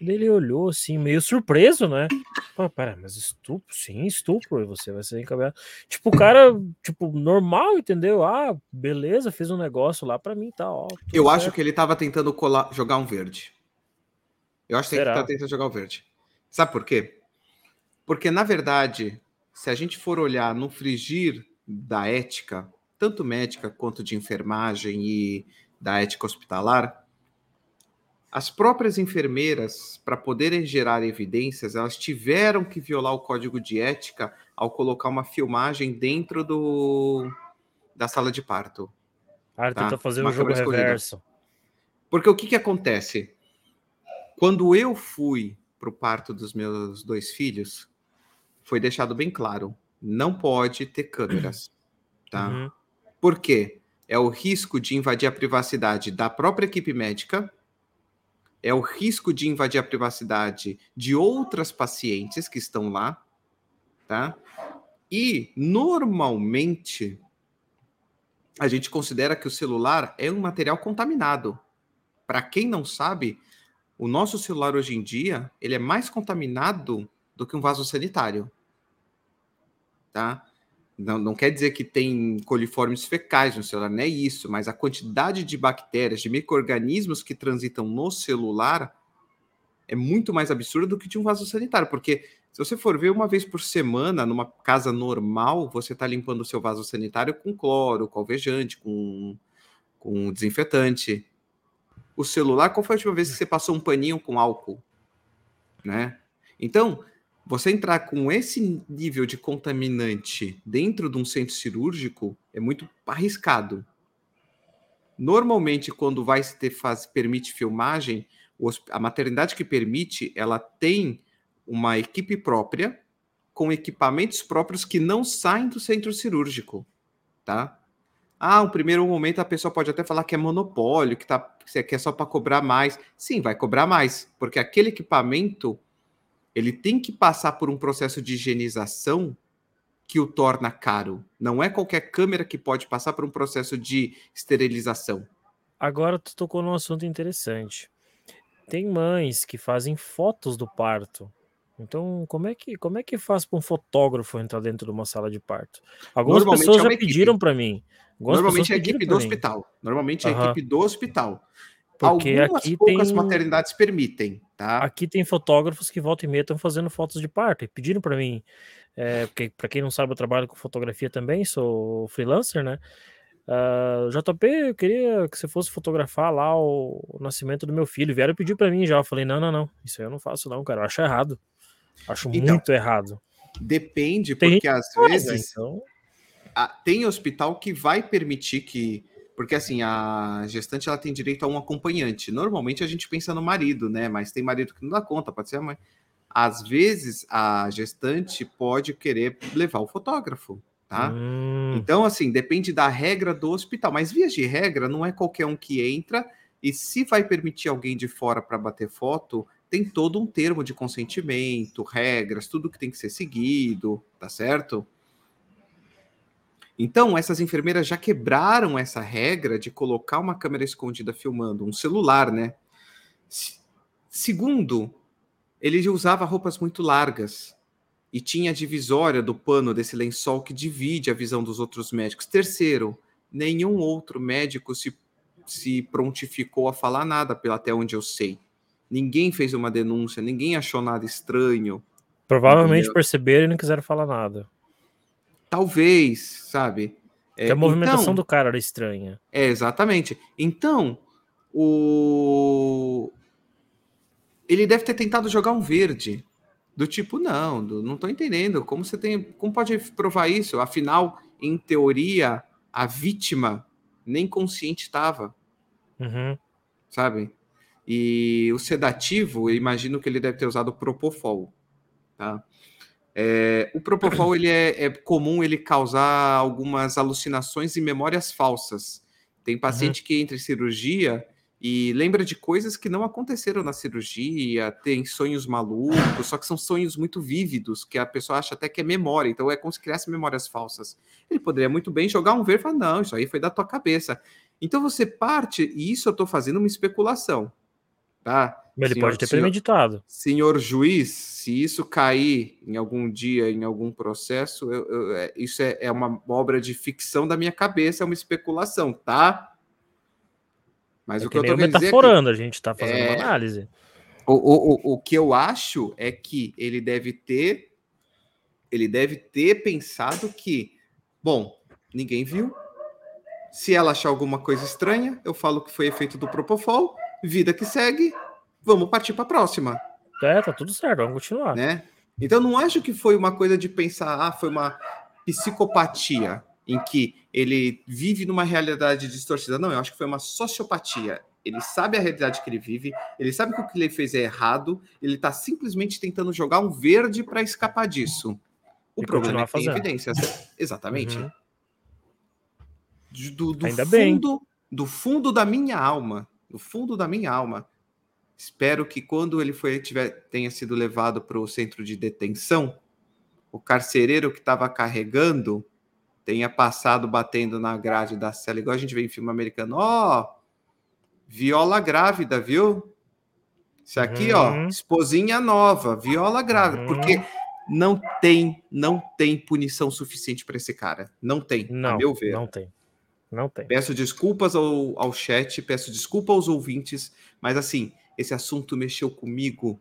Ele olhou assim, meio surpreso, né? Pô, pera, mas estupro? Sim, estupro. E você vai ser encaminhado. Tipo, o cara, tipo, normal, entendeu? Ah, beleza, fez um negócio lá para mim, tá, ó. Eu certo. acho que ele tava tentando colar, jogar um verde. Eu acho que ele tá tentando jogar o um verde. Sabe por quê? Porque, na verdade, se a gente for olhar no frigir da ética, tanto médica quanto de enfermagem e da ética hospitalar, as próprias enfermeiras, para poderem gerar evidências, elas tiveram que violar o código de ética ao colocar uma filmagem dentro do, da sala de parto. Ah, tá? tenta fazer o um jogo reverso. Porque o que, que acontece? Quando eu fui para o parto dos meus dois filhos, foi deixado bem claro: não pode ter câmeras. Tá? Uhum. Por quê? É o risco de invadir a privacidade da própria equipe médica é o risco de invadir a privacidade de outras pacientes que estão lá, tá? E normalmente a gente considera que o celular é um material contaminado. Para quem não sabe, o nosso celular hoje em dia, ele é mais contaminado do que um vaso sanitário. Tá? Não, não quer dizer que tem coliformes fecais no celular, não é isso, mas a quantidade de bactérias, de micro-organismos que transitam no celular é muito mais absurda do que de um vaso sanitário, porque se você for ver uma vez por semana, numa casa normal, você está limpando o seu vaso sanitário com cloro, com alvejante, com, com desinfetante. O celular, qual foi a última vez que você passou um paninho com álcool? Né? Então, você entrar com esse nível de contaminante dentro de um centro cirúrgico é muito arriscado. Normalmente, quando vai se ter faz, permite filmagem, a maternidade que permite, ela tem uma equipe própria com equipamentos próprios que não saem do centro cirúrgico, tá? Ah, um primeiro momento a pessoa pode até falar que é monopólio, que, tá, que é só para cobrar mais. Sim, vai cobrar mais, porque aquele equipamento ele tem que passar por um processo de higienização que o torna caro. Não é qualquer câmera que pode passar por um processo de esterilização. Agora tu tocou num assunto interessante. Tem mães que fazem fotos do parto. Então, como é que como é que faz para um fotógrafo entrar dentro de uma sala de parto? Algumas pessoas é já pediram para mim. Algumas Normalmente é a equipe do hospital. Normalmente é a equipe do hospital. Porque Algumas aqui poucas tem... maternidades permitem, tá? Aqui tem fotógrafos que volta e meia estão fazendo fotos de parto. E pediram para mim, é, porque para quem não sabe, eu trabalho com fotografia também, sou freelancer, né? Uh, ah, JP, eu queria que você fosse fotografar lá o, o nascimento do meu filho. Vieram pedir para mim já. Eu falei, não, não, não. Isso aí eu não faço, não, cara. Eu acho errado. Acho então, muito errado. Depende, porque tem às vezes então... a, tem hospital que vai permitir que porque assim, a gestante ela tem direito a um acompanhante. Normalmente a gente pensa no marido, né? Mas tem marido que não dá conta, pode ser a mãe. Às vezes a gestante pode querer levar o fotógrafo, tá? Hum. Então, assim, depende da regra do hospital. Mas via de regra, não é qualquer um que entra. E se vai permitir alguém de fora para bater foto, tem todo um termo de consentimento, regras, tudo que tem que ser seguido, tá certo? Então, essas enfermeiras já quebraram essa regra de colocar uma câmera escondida filmando, um celular, né? Segundo, ele usava roupas muito largas e tinha a divisória do pano desse lençol que divide a visão dos outros médicos. Terceiro, nenhum outro médico se, se prontificou a falar nada, pelo até onde eu sei. Ninguém fez uma denúncia, ninguém achou nada estranho. Provavelmente entendeu? perceberam e não quiseram falar nada. Talvez, sabe? É, a movimentação então, do cara era estranha. É, exatamente. Então, o. Ele deve ter tentado jogar um verde. Do tipo, não, não tô entendendo. Como você tem. Como pode provar isso? Afinal, em teoria, a vítima nem consciente estava. Uhum. Sabe? E o sedativo, eu imagino que ele deve ter usado propofol. Tá? É, o Propofol ele é, é, comum ele causar algumas alucinações e memórias falsas. Tem paciente uhum. que entra em cirurgia e lembra de coisas que não aconteceram na cirurgia, tem sonhos malucos, só que são sonhos muito vívidos, que a pessoa acha até que é memória, então é como se criasse memórias falsas. Ele poderia muito bem jogar um ver e falar, não, isso aí foi da tua cabeça. Então você parte, e isso eu estou fazendo uma especulação, tá? Ele senhor, pode ter senhor, premeditado. Senhor juiz, se isso cair em algum dia, em algum processo, eu, eu, é, isso é, é, uma obra de ficção da minha cabeça, é uma especulação, tá? Mas é o que, que eu tô querendo metaforando, é que, a gente tá fazendo é, uma análise. O, o, o, o que eu acho é que ele deve ter ele deve ter pensado que, bom, ninguém viu. Se ela achar alguma coisa estranha, eu falo que foi efeito do Propofol, vida que segue, vamos partir para a próxima. É, tá tudo certo, vamos continuar. Né? Então não acho que foi uma coisa de pensar, ah, foi uma psicopatia em que ele vive numa realidade distorcida. Não, eu acho que foi uma sociopatia. Ele sabe a realidade que ele vive, ele sabe que o que ele fez é errado, ele está simplesmente tentando jogar um verde para escapar disso. O e problema é que tem evidências. Exatamente. Uhum. Do, do Ainda fundo, bem. do fundo da minha alma, do fundo da minha alma, Espero que quando ele foi tiver, tenha sido levado para o centro de detenção, o carcereiro que estava carregando tenha passado batendo na grade da cela, igual a gente vê em filme americano. Ó, oh, viola grávida, viu? Isso aqui, uhum. ó, esposinha nova, viola grávida, uhum. porque não tem, não tem punição suficiente para esse cara. Não tem, não, a meu ver. Não tem. Não tem. Peço desculpas ao, ao chat, peço desculpa aos ouvintes, mas assim, esse assunto mexeu comigo.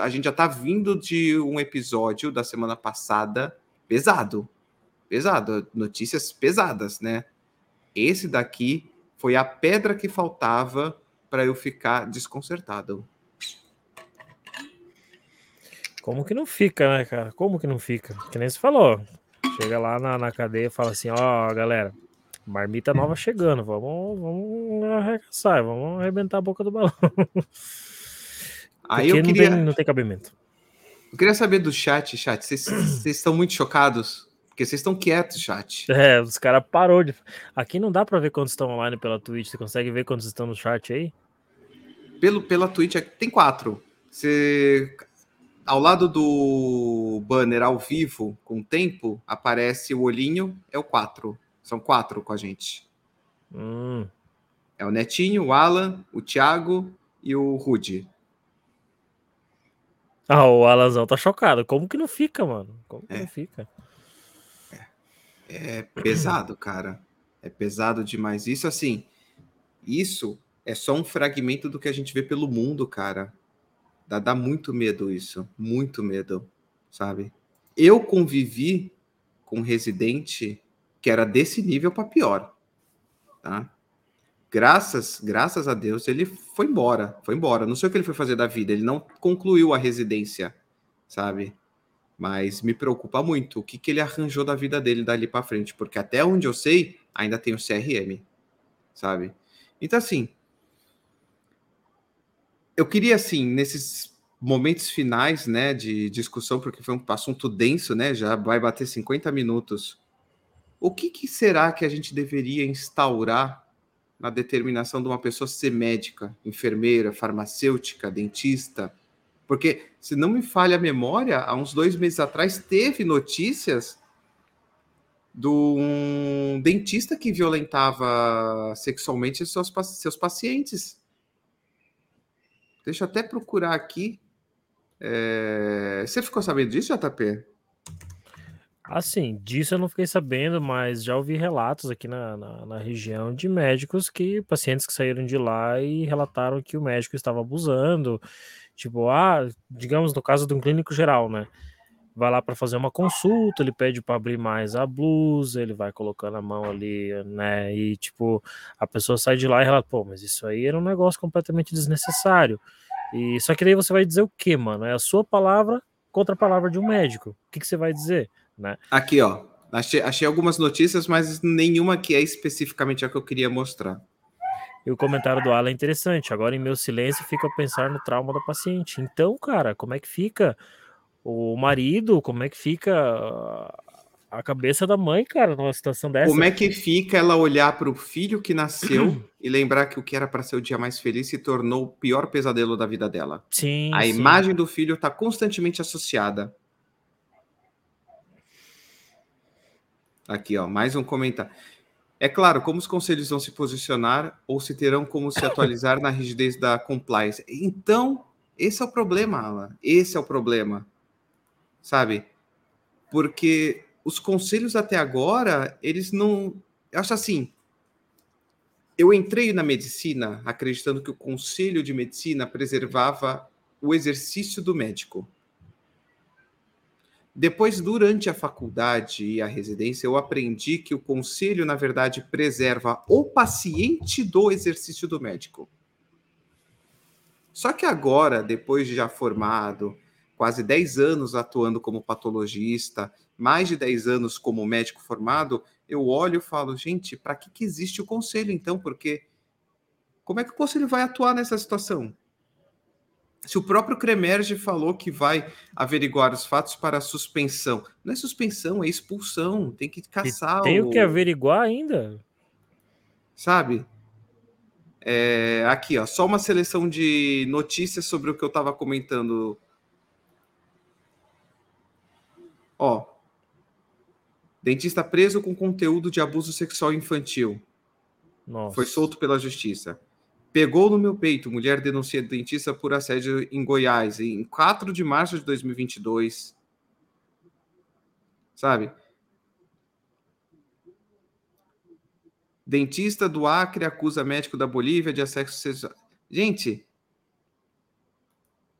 A gente já tá vindo de um episódio da semana passada pesado. Pesado, notícias pesadas, né? Esse daqui foi a pedra que faltava para eu ficar desconcertado. Como que não fica, né, cara? Como que não fica? Que nem você falou. Chega lá na, na cadeia e fala assim: ó, oh, galera, marmita nova chegando, vamos, vamos arregaçar, vamos arrebentar a boca do balão. Aí eu queria... não, tem, não tem cabimento. Eu queria saber do chat, chat. Vocês estão muito chocados? Porque vocês estão quietos, chat. É, os caras parou de. Aqui não dá para ver quantos estão online pela Twitch. Você consegue ver quantos estão no chat aí? Pelo, pela Twitch tem quatro. Você ao lado do banner ao vivo com tempo, aparece o olhinho, é o 4. São quatro com a gente. Hum. É o Netinho, o Alan, o Thiago e o Rude. Ah, o Alanzão tá chocado. Como que não fica, mano? Como que é. não fica? É. é pesado, cara. É pesado demais. Isso, assim, isso é só um fragmento do que a gente vê pelo mundo, cara. Dá, dá muito medo isso, muito medo, sabe? Eu convivi com um residente que era desse nível para pior, tá? Graças, graças a Deus, ele foi embora, foi embora. Não sei o que ele foi fazer da vida, ele não concluiu a residência, sabe? Mas me preocupa muito o que, que ele arranjou da vida dele dali para frente, porque até onde eu sei, ainda tem o CRM, sabe? Então, assim, eu queria, assim, nesses momentos finais, né, de discussão, porque foi um assunto denso, né, já vai bater 50 minutos. O que, que será que a gente deveria instaurar na determinação de uma pessoa ser médica, enfermeira, farmacêutica, dentista? Porque, se não me falha a memória, há uns dois meses atrás teve notícias de um dentista que violentava sexualmente seus, seus pacientes. Deixa eu até procurar aqui. É... Você ficou sabendo disso, JP? Assim, disso eu não fiquei sabendo, mas já ouvi relatos aqui na, na, na, região de médicos que pacientes que saíram de lá e relataram que o médico estava abusando. Tipo, ah, digamos no caso de um clínico geral, né? Vai lá para fazer uma consulta, ele pede para abrir mais a blusa, ele vai colocando a mão ali, né? E tipo, a pessoa sai de lá e relata, pô, mas isso aí era um negócio completamente desnecessário. E só que daí você vai dizer o quê, mano? É a sua palavra contra a palavra de um médico. O que, que você vai dizer, né? Aqui, ó. Achei, achei algumas notícias, mas nenhuma que é especificamente a que eu queria mostrar. E o comentário do Alan é interessante. Agora, em meu silêncio, fico a pensar no trauma da paciente. Então, cara, como é que fica o marido? Como é que fica a cabeça da mãe, cara, numa situação dessa. Como é que fica ela olhar para o filho que nasceu e lembrar que o que era para ser o dia mais feliz se tornou o pior pesadelo da vida dela? Sim. A sim. imagem do filho está constantemente associada. Aqui, ó, mais um comentário. É claro, como os conselhos vão se posicionar ou se terão como se atualizar na rigidez da compliance. Então, esse é o problema, Alan. Esse é o problema. Sabe? Porque os conselhos até agora, eles não. Eu acho assim. Eu entrei na medicina acreditando que o conselho de medicina preservava o exercício do médico. Depois, durante a faculdade e a residência, eu aprendi que o conselho, na verdade, preserva o paciente do exercício do médico. Só que agora, depois de já formado, quase 10 anos atuando como patologista, mais de 10 anos como médico formado, eu olho e falo, gente, para que, que existe o conselho então? Porque como é que o conselho vai atuar nessa situação? Se o próprio Cremerge falou que vai averiguar os fatos para suspensão, não é suspensão, é expulsão, tem que caçar. tem o que averiguar ainda? Sabe? É, aqui, ó, só uma seleção de notícias sobre o que eu estava comentando. Ó, Dentista preso com conteúdo de abuso sexual infantil. Nossa. Foi solto pela justiça. Pegou no meu peito, mulher denuncia dentista por assédio em Goiás, em 4 de março de 2022. Sabe? Dentista do Acre acusa médico da Bolívia de assédio sexual. Gente,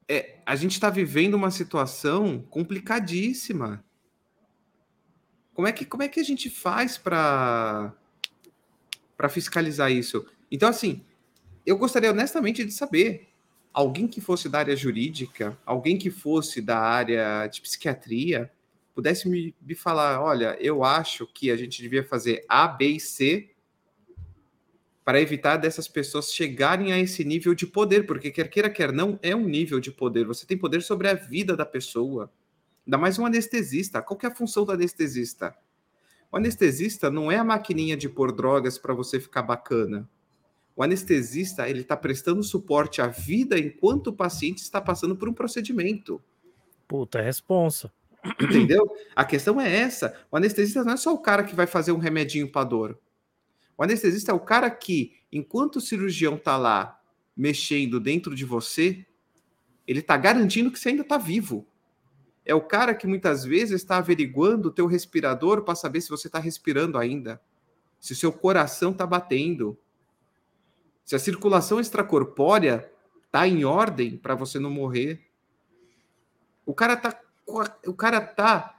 é, a gente está vivendo uma situação complicadíssima. Como é que, como é que a gente faz para fiscalizar isso? Então, assim, eu gostaria honestamente de saber alguém que fosse da área jurídica, alguém que fosse da área de psiquiatria, pudesse me, me falar: olha, eu acho que a gente devia fazer A, B e C para evitar dessas pessoas chegarem a esse nível de poder, porque quer queira, quer não, é um nível de poder. Você tem poder sobre a vida da pessoa. Ainda mais um anestesista. Qual é a função do anestesista? O anestesista não é a maquininha de pôr drogas para você ficar bacana. O anestesista, ele está prestando suporte à vida enquanto o paciente está passando por um procedimento. Puta, é responsa. Entendeu? A questão é essa. O anestesista não é só o cara que vai fazer um remedinho para dor. O anestesista é o cara que, enquanto o cirurgião está lá mexendo dentro de você, ele está garantindo que você ainda está vivo. É o cara que muitas vezes está averiguando o teu respirador para saber se você está respirando ainda, se o seu coração está batendo, se a circulação extracorpórea está em ordem para você não morrer. O cara tá, o cara tá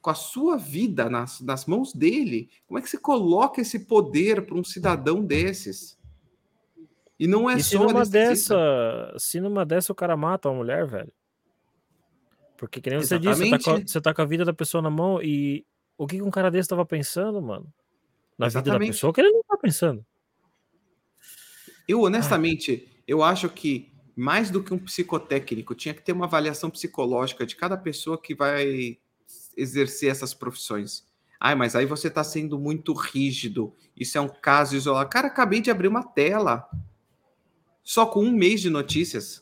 com a sua vida nas, nas mãos dele. Como é que você coloca esse poder para um cidadão desses? E não é e só. Se numa, dessa, se numa dessa o cara mata uma mulher, velho. Porque, que nem você disse, você tá, com, você tá, com, a vida da pessoa na mão e o que, um cara desse estava pensando, mano? Na Exatamente. vida da pessoa que ele não tá pensando. Eu, honestamente, eu acho que mais do que um psicotécnico, tinha que ter uma avaliação psicológica de cada pessoa que vai exercer essas profissões. Ai, mas aí você está sendo muito rígido. Isso é um caso isolado. Cara, acabei de abrir uma tela. Só com um mês de notícias.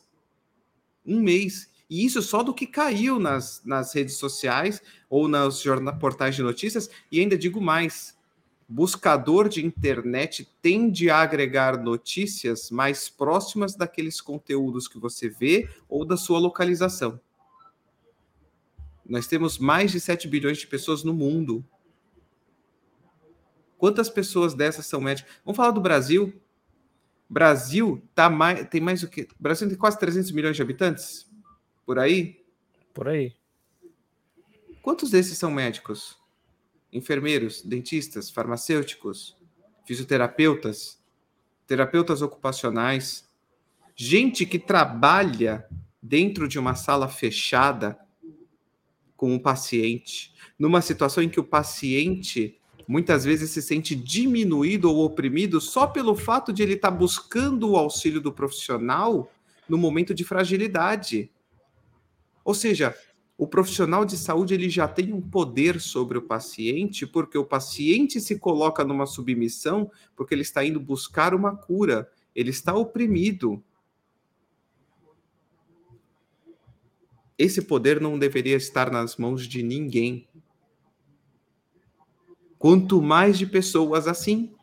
Um mês. E isso só do que caiu nas, nas redes sociais ou nos portais de notícias. E ainda digo mais: buscador de internet tende a agregar notícias mais próximas daqueles conteúdos que você vê ou da sua localização. Nós temos mais de 7 bilhões de pessoas no mundo. Quantas pessoas dessas são médicas? Vamos falar do Brasil. Brasil tá mais, tem mais o que? Brasil tem quase 300 milhões de habitantes? Por aí? Por aí. Quantos desses são médicos? Enfermeiros, dentistas, farmacêuticos, fisioterapeutas, terapeutas ocupacionais, gente que trabalha dentro de uma sala fechada com o paciente, numa situação em que o paciente muitas vezes se sente diminuído ou oprimido só pelo fato de ele estar tá buscando o auxílio do profissional no momento de fragilidade. Ou seja, o profissional de saúde ele já tem um poder sobre o paciente, porque o paciente se coloca numa submissão, porque ele está indo buscar uma cura, ele está oprimido. Esse poder não deveria estar nas mãos de ninguém. Quanto mais de pessoas assim.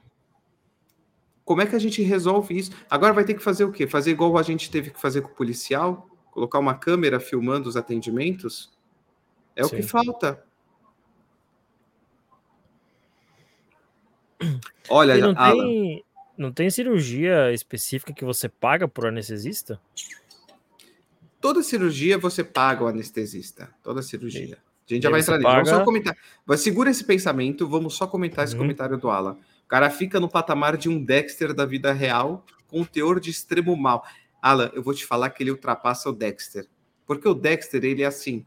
Como é que a gente resolve isso? Agora vai ter que fazer o quê? Fazer igual a gente teve que fazer com o policial? Colocar uma câmera filmando os atendimentos? É Sim. o que falta. Olha, não, tem, não tem cirurgia específica que você paga por anestesista? Toda cirurgia você paga o anestesista. Toda cirurgia. A gente já vai entrar nisso. Paga... Vamos só comentar. Mas segura esse pensamento, vamos só comentar esse uhum. comentário do Alan. O cara fica no patamar de um Dexter da vida real com um teor de extremo mal. Alan, eu vou te falar que ele ultrapassa o Dexter. Porque o Dexter, ele é assim.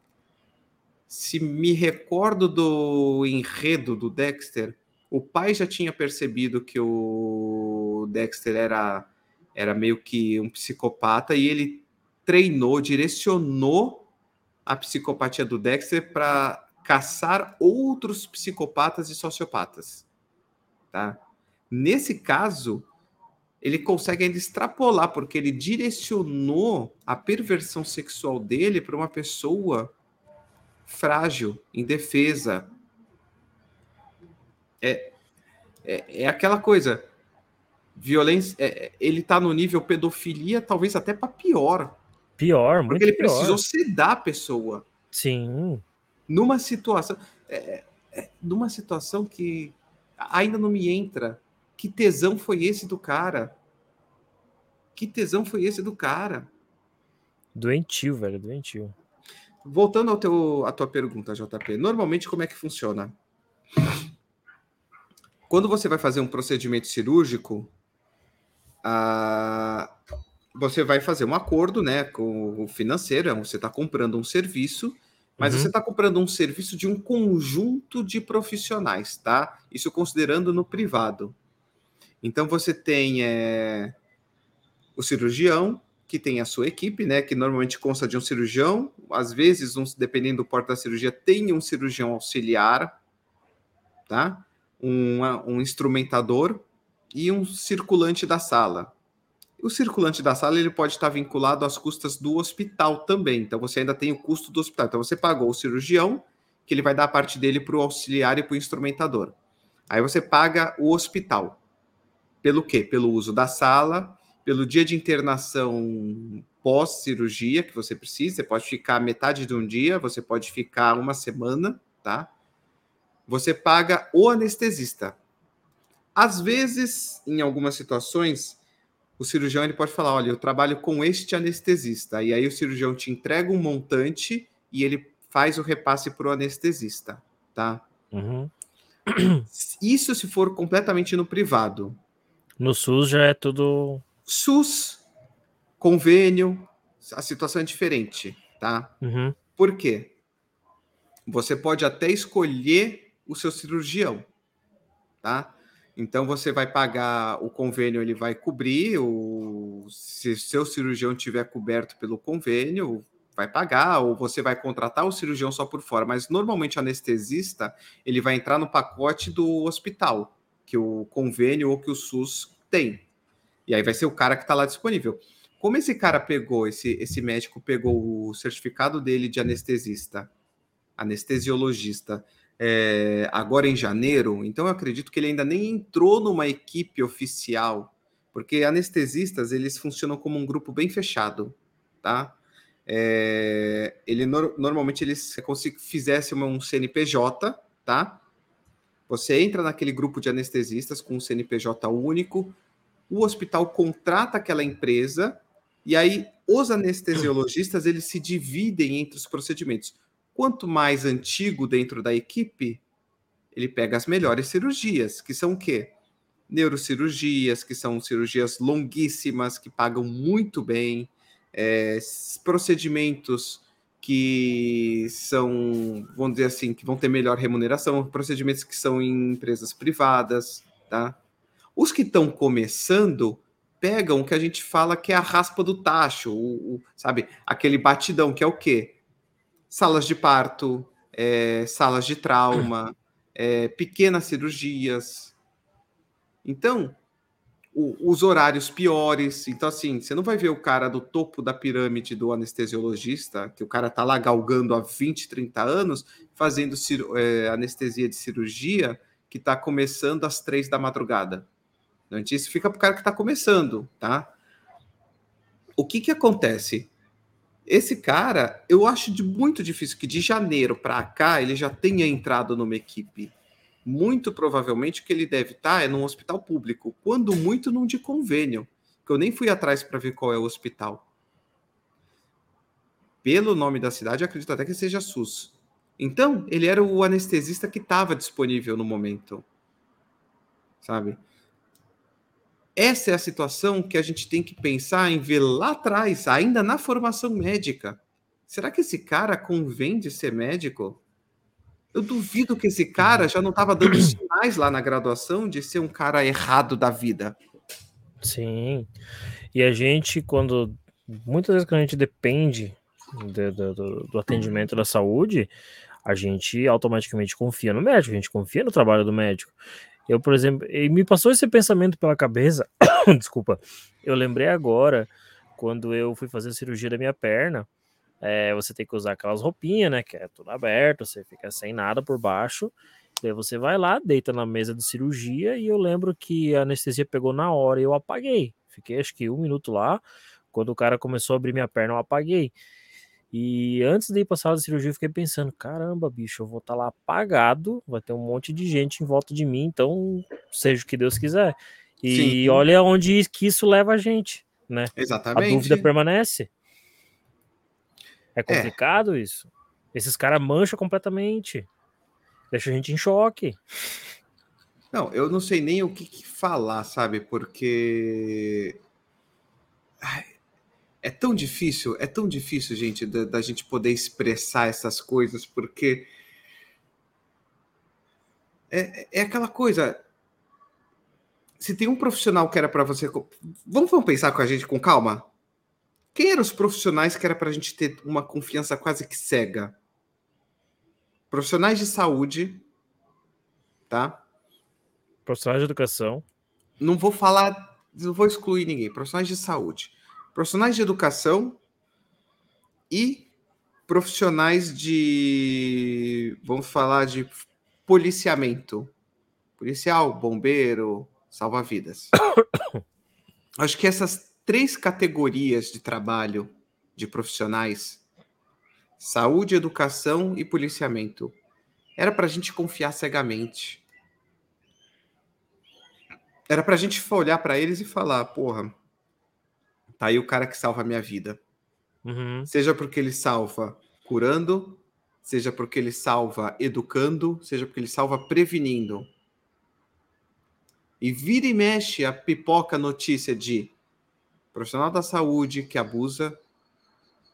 Se me recordo do enredo do Dexter, o pai já tinha percebido que o Dexter era, era meio que um psicopata e ele treinou, direcionou a psicopatia do Dexter para caçar outros psicopatas e sociopatas, tá? Nesse caso, ele consegue ainda extrapolar porque ele direcionou a perversão sexual dele para uma pessoa frágil, indefesa. É, é, é aquela coisa. Violência, é, ele tá no nível pedofilia, talvez até para pior. Pior, muito Porque ele pior. precisou sedar a pessoa. Sim. Numa situação. É, é, numa situação que ainda não me entra. Que tesão foi esse do cara? Que tesão foi esse do cara? Doentio, velho, doentio. Voltando ao teu, à tua pergunta, JP, normalmente como é que funciona? Quando você vai fazer um procedimento cirúrgico, ah, você vai fazer um acordo né, com o financeiro, você está comprando um serviço, mas Uhum. você está comprando um serviço de um conjunto de profissionais, tá? Isso considerando no privado. Então você tem é, o cirurgião, que tem a sua equipe, né? Que normalmente consta de um cirurgião, às vezes, um, dependendo do porte da cirurgia, tem um cirurgião auxiliar, tá? Um, um instrumentador e um circulante da sala. O circulante da sala ele pode estar vinculado às custas do hospital também. Então você ainda tem o custo do hospital. Então você pagou o cirurgião, que ele vai dar a parte dele para o auxiliar e para o instrumentador. Aí você paga o hospital. Pelo quê? Pelo uso da sala, pelo dia de internação pós-cirurgia que você precisa. Você pode ficar metade de um dia, você pode ficar uma semana, tá? Você paga o anestesista. Às vezes, em algumas situações, o cirurgião ele pode falar: olha, eu trabalho com este anestesista. E aí o cirurgião te entrega um montante e ele faz o repasse para o anestesista, tá? Uhum. Isso se for completamente no privado. No SUS já é tudo. SUS, convênio, a situação é diferente, tá? Uhum. Por quê? Você pode até escolher o seu cirurgião, tá? Então você vai pagar o convênio, ele vai cobrir o se seu cirurgião tiver coberto pelo convênio, vai pagar ou você vai contratar o cirurgião só por fora, mas normalmente o anestesista, ele vai entrar no pacote do hospital, que o convênio ou que o SUS tem. E aí vai ser o cara que está lá disponível. Como esse cara pegou, esse, esse médico pegou o certificado dele de anestesista, anestesiologista, é, agora em janeiro, então eu acredito que ele ainda nem entrou numa equipe oficial, porque anestesistas eles funcionam como um grupo bem fechado, tá? É, ele no, normalmente eles se fizesse um CNPJ, tá? Você entra naquele grupo de anestesistas com um CNPJ único, o hospital contrata aquela empresa e aí os anestesiologistas eles se dividem entre os procedimentos. Quanto mais antigo dentro da equipe, ele pega as melhores cirurgias, que são o quê? Neurocirurgias, que são cirurgias longuíssimas, que pagam muito bem, é, procedimentos que são, vamos dizer assim, que vão ter melhor remuneração, procedimentos que são em empresas privadas, tá? Os que estão começando pegam o que a gente fala que é a raspa do tacho, o, o, sabe? Aquele batidão que é o quê? Salas de parto, é, salas de trauma, é, pequenas cirurgias. Então, o, os horários piores. Então, assim, você não vai ver o cara do topo da pirâmide do anestesiologista, que o cara tá lá galgando há 20, 30 anos, fazendo é, anestesia de cirurgia, que está começando às três da madrugada. Antes isso fica para o cara que está começando, tá? O que que acontece? Esse cara, eu acho de muito difícil que de janeiro para cá ele já tenha entrado numa equipe. Muito provavelmente que ele deve estar é num hospital público, quando muito num de convênio, que eu nem fui atrás para ver qual é o hospital. Pelo nome da cidade, acredito até que seja SUS. Então, ele era o anestesista que estava disponível no momento. Sabe? Essa é a situação que a gente tem que pensar em ver lá atrás, ainda na formação médica. Será que esse cara convém de ser médico? Eu duvido que esse cara já não estava dando sinais lá na graduação de ser um cara errado da vida. Sim. E a gente, quando. Muitas vezes, quando a gente depende do, do, do atendimento da saúde, a gente automaticamente confia no médico, a gente confia no trabalho do médico. Eu, por exemplo, me passou esse pensamento pela cabeça. Desculpa. Eu lembrei agora, quando eu fui fazer a cirurgia da minha perna, é, você tem que usar aquelas roupinhas, né? Que é tudo aberto, você fica sem nada por baixo. Daí você vai lá, deita na mesa de cirurgia e eu lembro que a anestesia pegou na hora e eu apaguei. Fiquei acho que um minuto lá. Quando o cara começou a abrir minha perna, eu apaguei. E antes de ir para a sala de cirurgia, eu fiquei pensando: caramba, bicho, eu vou estar tá lá apagado, vai ter um monte de gente em volta de mim, então seja o que Deus quiser. E Sim. olha onde que isso leva a gente, né? Exatamente. A dúvida permanece. É, é. complicado é. isso. Esses caras mancham completamente. Deixa a gente em choque. Não, eu não sei nem o que, que falar, sabe? Porque. Ai, é tão difícil, é tão difícil, gente, da, da gente poder expressar essas coisas, porque. É, é aquela coisa. Se tem um profissional que era para você. Vamos, vamos pensar com a gente com calma? Quem eram os profissionais que era para a gente ter uma confiança quase que cega? Profissionais de saúde, tá? Profissionais de educação. Não vou falar, não vou excluir ninguém. Profissionais de saúde, profissionais de educação e profissionais de, vamos falar de policiamento, policial, bombeiro, salva-vidas. Acho que essas três categorias de trabalho de profissionais saúde, educação e policiamento. Era para a gente confiar cegamente. Era para a gente olhar para eles e falar: porra, tá aí o cara que salva a minha vida. Uhum. Seja porque ele salva curando, seja porque ele salva educando, seja porque ele salva prevenindo. E vira e mexe a pipoca notícia de profissional da saúde que abusa,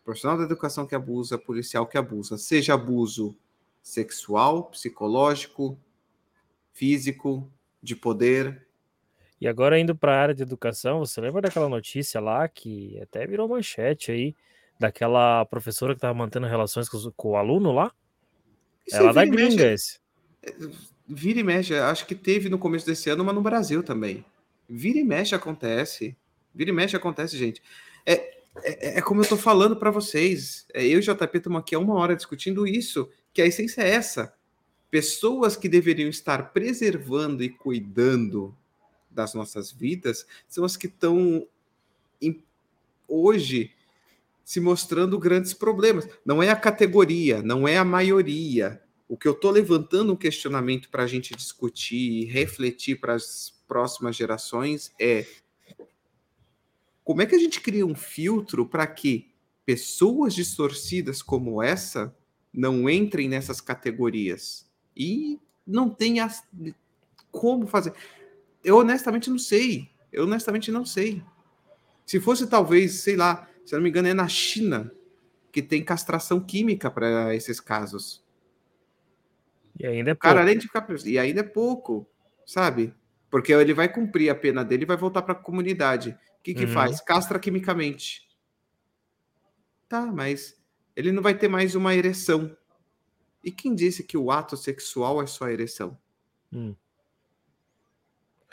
profissional da educação que abusa, policial que abusa, seja abuso sexual, psicológico, físico, de poder. E agora indo para a área de educação, você lembra daquela notícia lá que até virou manchete aí, daquela professora que estava mantendo relações com, com, o aluno lá? Isso Ela é da gringa esse. Vira e mexe, acho que teve no começo desse ano, mas no Brasil também. Vira e mexe acontece. Vira e mexe acontece, gente. É, é, é, como eu estou falando para vocês. É, eu e o JP estamos aqui há uma hora discutindo isso, que a essência é essa. Pessoas que deveriam estar preservando e cuidando das nossas vidas são as que estão hoje se mostrando grandes problemas. Não é a categoria, não é a maioria. O que eu estou levantando um questionamento para a gente discutir e refletir para as próximas gerações é como é que a gente cria um filtro para que pessoas distorcidas como essa não entrem nessas categorias? E não tenha como fazer. Eu honestamente não sei. Eu honestamente não sei. Se fosse talvez, sei lá, se não me engano, é na China que tem castração química para esses casos. E ainda é pouco. Cara, além de ficar... E ainda é pouco, sabe? Porque ele vai cumprir a pena dele e vai voltar para a comunidade que, que uhum. faz? Castra quimicamente. Tá, mas ele não vai ter mais uma ereção. E quem disse que o ato sexual é só ereção? Hum.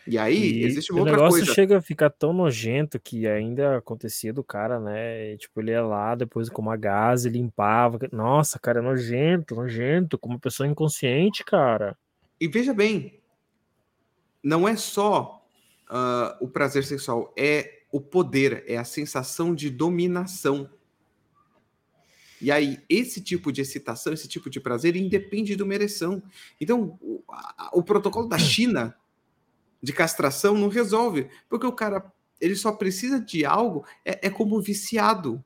E aí, e existe uma outra coisa. O negócio chega a ficar tão nojento que ainda acontecia do cara, né? tipo, ele ia lá, depois com uma gás, limpava. Nossa, cara, é nojento, nojento, como uma pessoa inconsciente, cara. E veja bem, não é só uh, o prazer sexual, é o poder, é a sensação de dominação. E aí, esse tipo de excitação, esse tipo de prazer, independe de uma ereção. Então, o, a, o protocolo da China de castração não resolve, porque o cara ele só precisa de algo, é, é como viciado.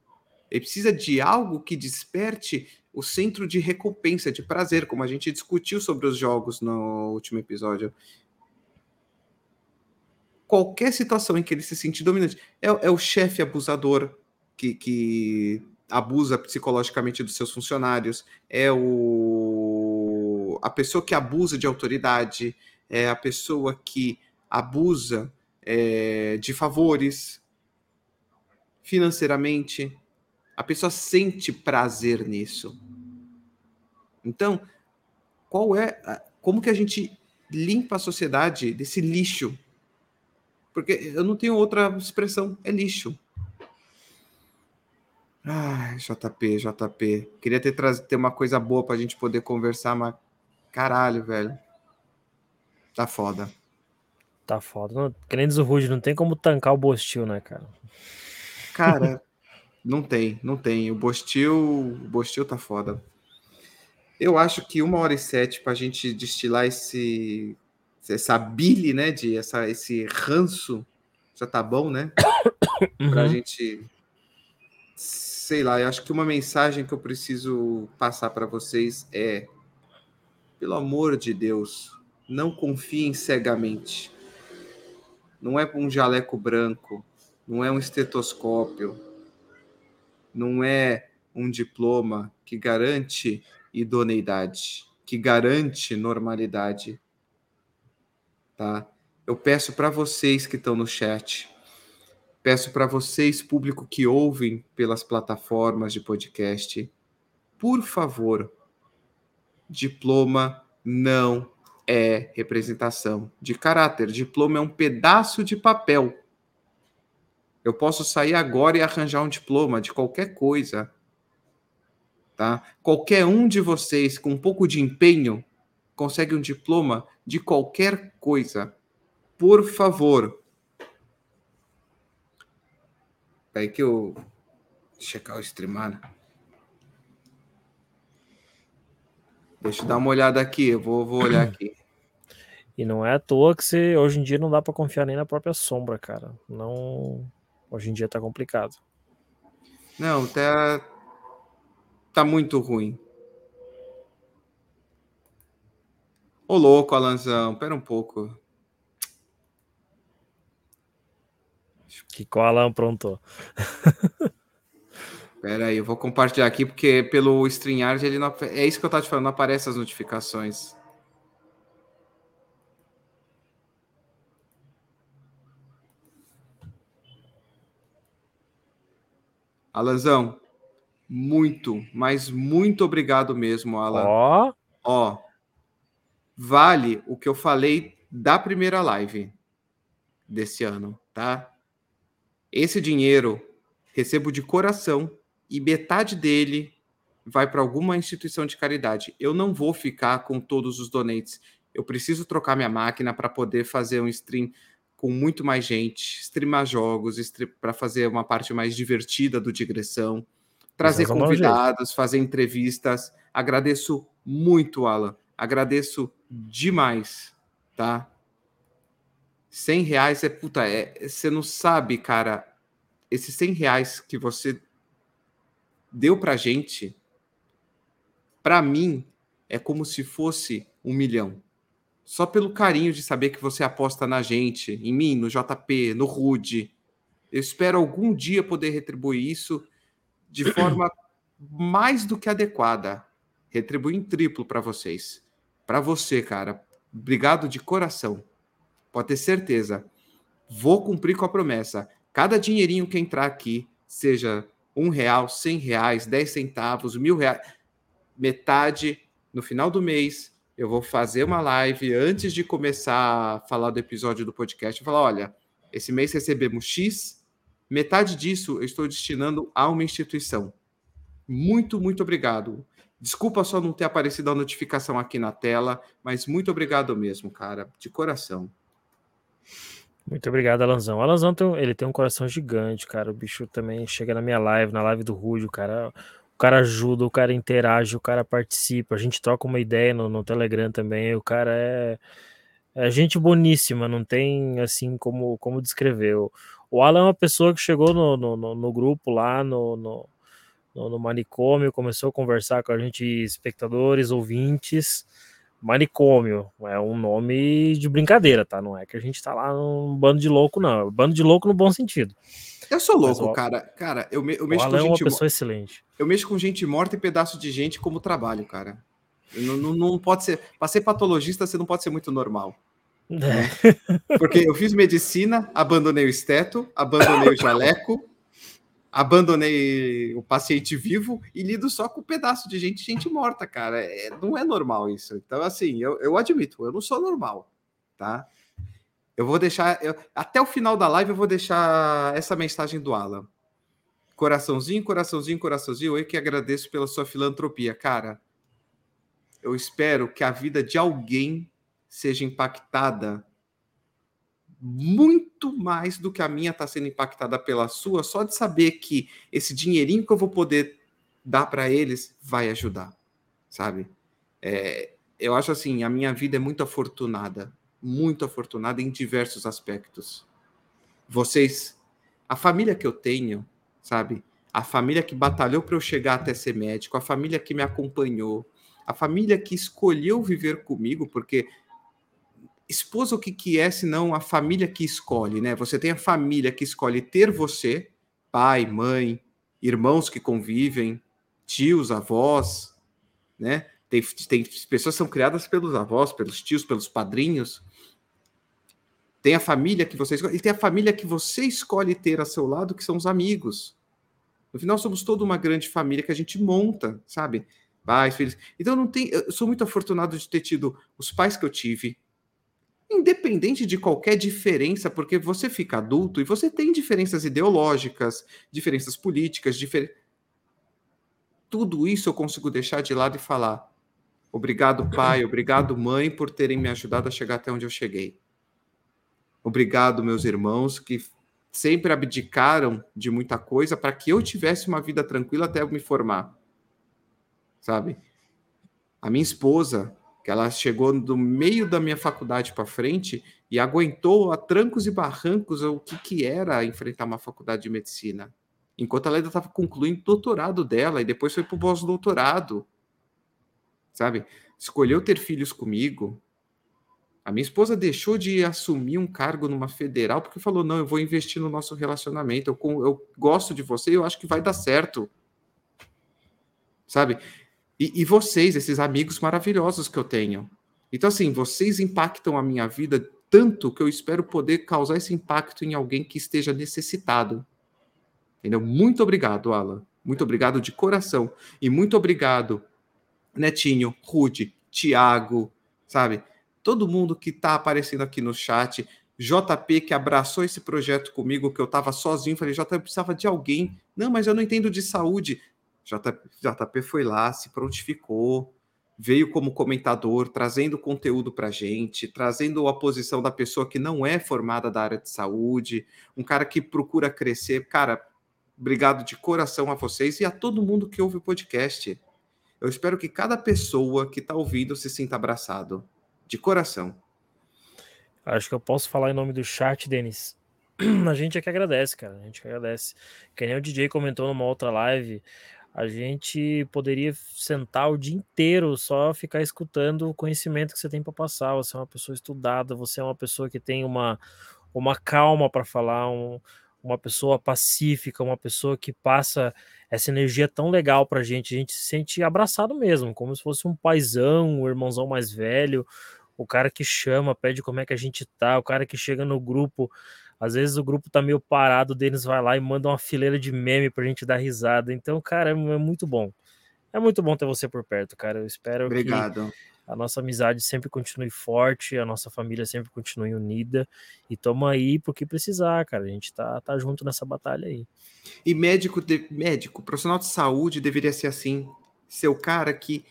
Ele precisa de algo que desperte o centro de recompensa, de prazer, como a gente discutiu sobre os jogos no último episódio qualquer situação em que ele se sente dominante. É, é o chefe abusador que, que abusa psicologicamente dos seus funcionários, é o a pessoa que abusa de autoridade, é a pessoa que abusa é, de favores financeiramente. A pessoa sente prazer nisso. Então, qual é, como que a gente limpa a sociedade desse lixo porque eu não tenho outra expressão, é lixo. Ai, JP, JP. Queria ter, trazido ter uma coisa boa pra gente poder conversar, mas caralho, velho. Tá foda. Tá foda. Não, o Rude, não tem como tancar o Bostil, né, cara? Cara, não tem, não tem. O Bostil, o Bostil tá foda. Eu acho que uma hora e sete para a gente destilar esse essa bile, né, de essa, esse ranço, já tá bom, né? Uhum. Para a gente, sei lá, eu acho que uma mensagem que eu preciso passar para vocês é, pelo amor de Deus, não confiem cegamente. Não é um jaleco branco, não é um estetoscópio, não é um diploma que garante idoneidade, que garante normalidade. Tá? Eu peço para vocês que estão no chat, peço para vocês, público que ouvem pelas plataformas de podcast, por favor, diploma não é representação de caráter. Diploma é um pedaço de papel. Eu posso sair agora e arranjar um diploma de qualquer coisa tá? Qualquer um de vocês com um pouco de empenho consegue um diploma de qualquer coisa. Por favor. Aí que eu checar o streamar. Deixa eu dar uma olhada aqui, eu vou, vou olhar aqui. E não é à toa que você, hoje em dia não dá para confiar nem na própria sombra, cara. Não, hoje em dia tá complicado. Não, tá, Tá muito ruim. Ô louco, Alanzão, pera um pouco. Que qual Alan aprontou? Pera aí, eu vou compartilhar aqui porque pelo StreamYard ele não... é isso que eu tava te falando, não aparece as notificações. Alanzão, muito, mas muito obrigado mesmo, Alan. Ó. Oh. Ó. Vale o que eu falei da primeira live desse ano, tá? Esse dinheiro recebo de coração e metade dele vai para alguma instituição de caridade. Eu não vou ficar com todos os donates. Eu preciso trocar minha máquina para poder fazer um stream com muito mais gente, streamar jogos, para fazer uma parte mais divertida do digressão trazer convidados, fazer entrevistas. Agradeço muito, Alan. Agradeço demais, tá? 100 reais é puta, é, você não sabe, cara. Esses 100 reais que você deu pra gente, pra mim, é como se fosse um milhão. Só pelo carinho de saber que você aposta na gente, em mim, no JP, no Rude. Eu espero algum dia poder retribuir isso de forma mais do que adequada. Retribuir em triplo para vocês. Para você, cara. Obrigado de coração. Pode ter certeza. Vou cumprir com a promessa. Cada dinheirinho que entrar aqui, seja um real, cem reais, dez centavos, mil reais, metade no final do mês, eu vou fazer uma live antes de começar a falar do episódio do podcast. Eu falar, olha, esse mês recebemos X, Metade disso eu estou destinando a uma instituição. Muito, muito obrigado. Desculpa só não ter aparecido a notificação aqui na tela, mas muito obrigado mesmo, cara, de coração. Muito obrigado, Alanzão. O Alanzão tem, ele tem um coração gigante, cara. O bicho também chega na minha live, na live do Rude, o cara, o cara ajuda, o cara interage, o cara participa. A gente troca uma ideia no, no Telegram também. O cara é, é gente boníssima, não tem assim como, como descrever. O, Alan é uma pessoa que chegou no, no, no grupo lá no, no, no, manicômio, começou a conversar com a gente, espectadores, ouvintes. Manicômio é um nome de brincadeira, tá? Não é que a gente tá lá num bando de louco, não. É bando de louco no bom sentido. Eu sou louco, cara. Cara, eu, me, eu mexo com gente. É uma pessoa excelente. Eu mexo com gente morta e pedaço de gente como trabalho, cara. Não, não, não pode ser. Para ser patologista, você não pode ser muito normal. É. Porque eu fiz medicina, abandonei o esteto, abandonei o jaleco, abandonei o paciente vivo e lido só com um pedaço de gente, gente morta, cara. É, não é normal isso. Então, assim, eu, eu admito, eu não sou normal, tá? Eu vou deixar, eu, até o final da live, eu vou deixar essa mensagem do Alan. Coraçãozinho, coraçãozinho, coraçãozinho, eu que agradeço pela sua filantropia, cara. Eu espero que a vida de alguém seja impactada muito mais do que a minha está sendo impactada pela sua, só de saber que esse dinheirinho que eu vou poder dar para eles vai ajudar, sabe? É, eu acho assim, a minha vida é muito afortunada, muito afortunada em diversos aspectos. Vocês, a família que eu tenho, sabe? A família que batalhou para eu chegar até ser médico, a família que me acompanhou, a família que escolheu viver comigo, porque esposa o que, que é senão a família que escolhe, né? Você tem a família que escolhe ter você, pai, mãe, irmãos que convivem, tios, avós, né? Tem, tem pessoas que são criadas pelos avós, pelos tios, pelos padrinhos. Tem a família que você escolhe, e tem a família que você escolhe ter a seu lado, que são os amigos. No final, somos toda uma grande família que a gente monta, sabe? Pais, filhos. Então, não tem. Eu sou muito afortunado de ter tido os pais que eu tive, independente de qualquer diferença, porque você fica adulto e você tem diferenças ideológicas, diferenças políticas, difer... tudo isso eu consigo deixar de lado e falar: obrigado, pai, obrigado, mãe, por terem me ajudado a chegar até onde eu cheguei. Obrigado, meus irmãos, que sempre abdicaram de muita coisa para que eu tivesse uma vida tranquila até eu me formar. Sabe? A minha esposa, que ela chegou do meio da minha faculdade para frente e aguentou a trancos e barrancos o que, que era enfrentar uma faculdade de medicina. Enquanto ela ainda estava concluindo o doutorado dela e depois foi para o pós-doutorado. Sabe? Escolheu ter filhos comigo. A minha esposa deixou de assumir um cargo numa federal porque falou: não, eu vou investir no nosso relacionamento. Eu, eu gosto de você eu acho que vai dar certo. Sabe? E, e vocês, esses amigos maravilhosos que eu tenho. Então, assim, vocês impactam a minha vida tanto que eu espero poder causar esse impacto em alguém que esteja necessitado. Entendeu? Muito obrigado, Alan. Muito obrigado de coração. E muito obrigado, Netinho, Rude, Tiago, sabe? Todo mundo que está aparecendo aqui no chat. JP, que abraçou esse projeto comigo, que eu estava sozinho. Falei, JP, eu precisava de alguém. Não, mas eu não entendo de saúde. JP foi lá, se prontificou, veio como comentador, trazendo conteúdo para a gente, trazendo a posição da pessoa que não é formada da área de saúde, um cara que procura crescer. Cara, obrigado de coração a vocês e a todo mundo que ouve o podcast. Eu espero que cada pessoa que está ouvindo se sinta abraçado, de coração. Acho que eu posso falar em nome do chat, Denis. A gente é que agradece, cara. A gente que agradece. Que nem o DJ comentou numa outra live a gente poderia sentar o dia inteiro só ficar escutando o conhecimento que você tem para passar. Você é uma pessoa estudada, você é uma pessoa que tem uma, uma calma para falar, um, uma pessoa pacífica, uma pessoa que passa essa energia tão legal para a gente. A gente se sente abraçado mesmo, como se fosse um paizão, um irmãozão mais velho, o cara que chama, pede como é que a gente tá, o cara que chega no grupo às vezes o grupo tá meio parado, o Denis vai lá e manda uma fileira de meme pra gente dar risada. Então, cara, é, é muito bom. É muito bom ter você por perto, cara. Eu espero Obrigado. que a nossa amizade sempre continue forte, a nossa família sempre continue unida. E toma aí porque precisar, cara. A gente tá, tá junto nessa batalha aí. E médico, de, médico, profissional de saúde deveria ser assim. Ser o cara que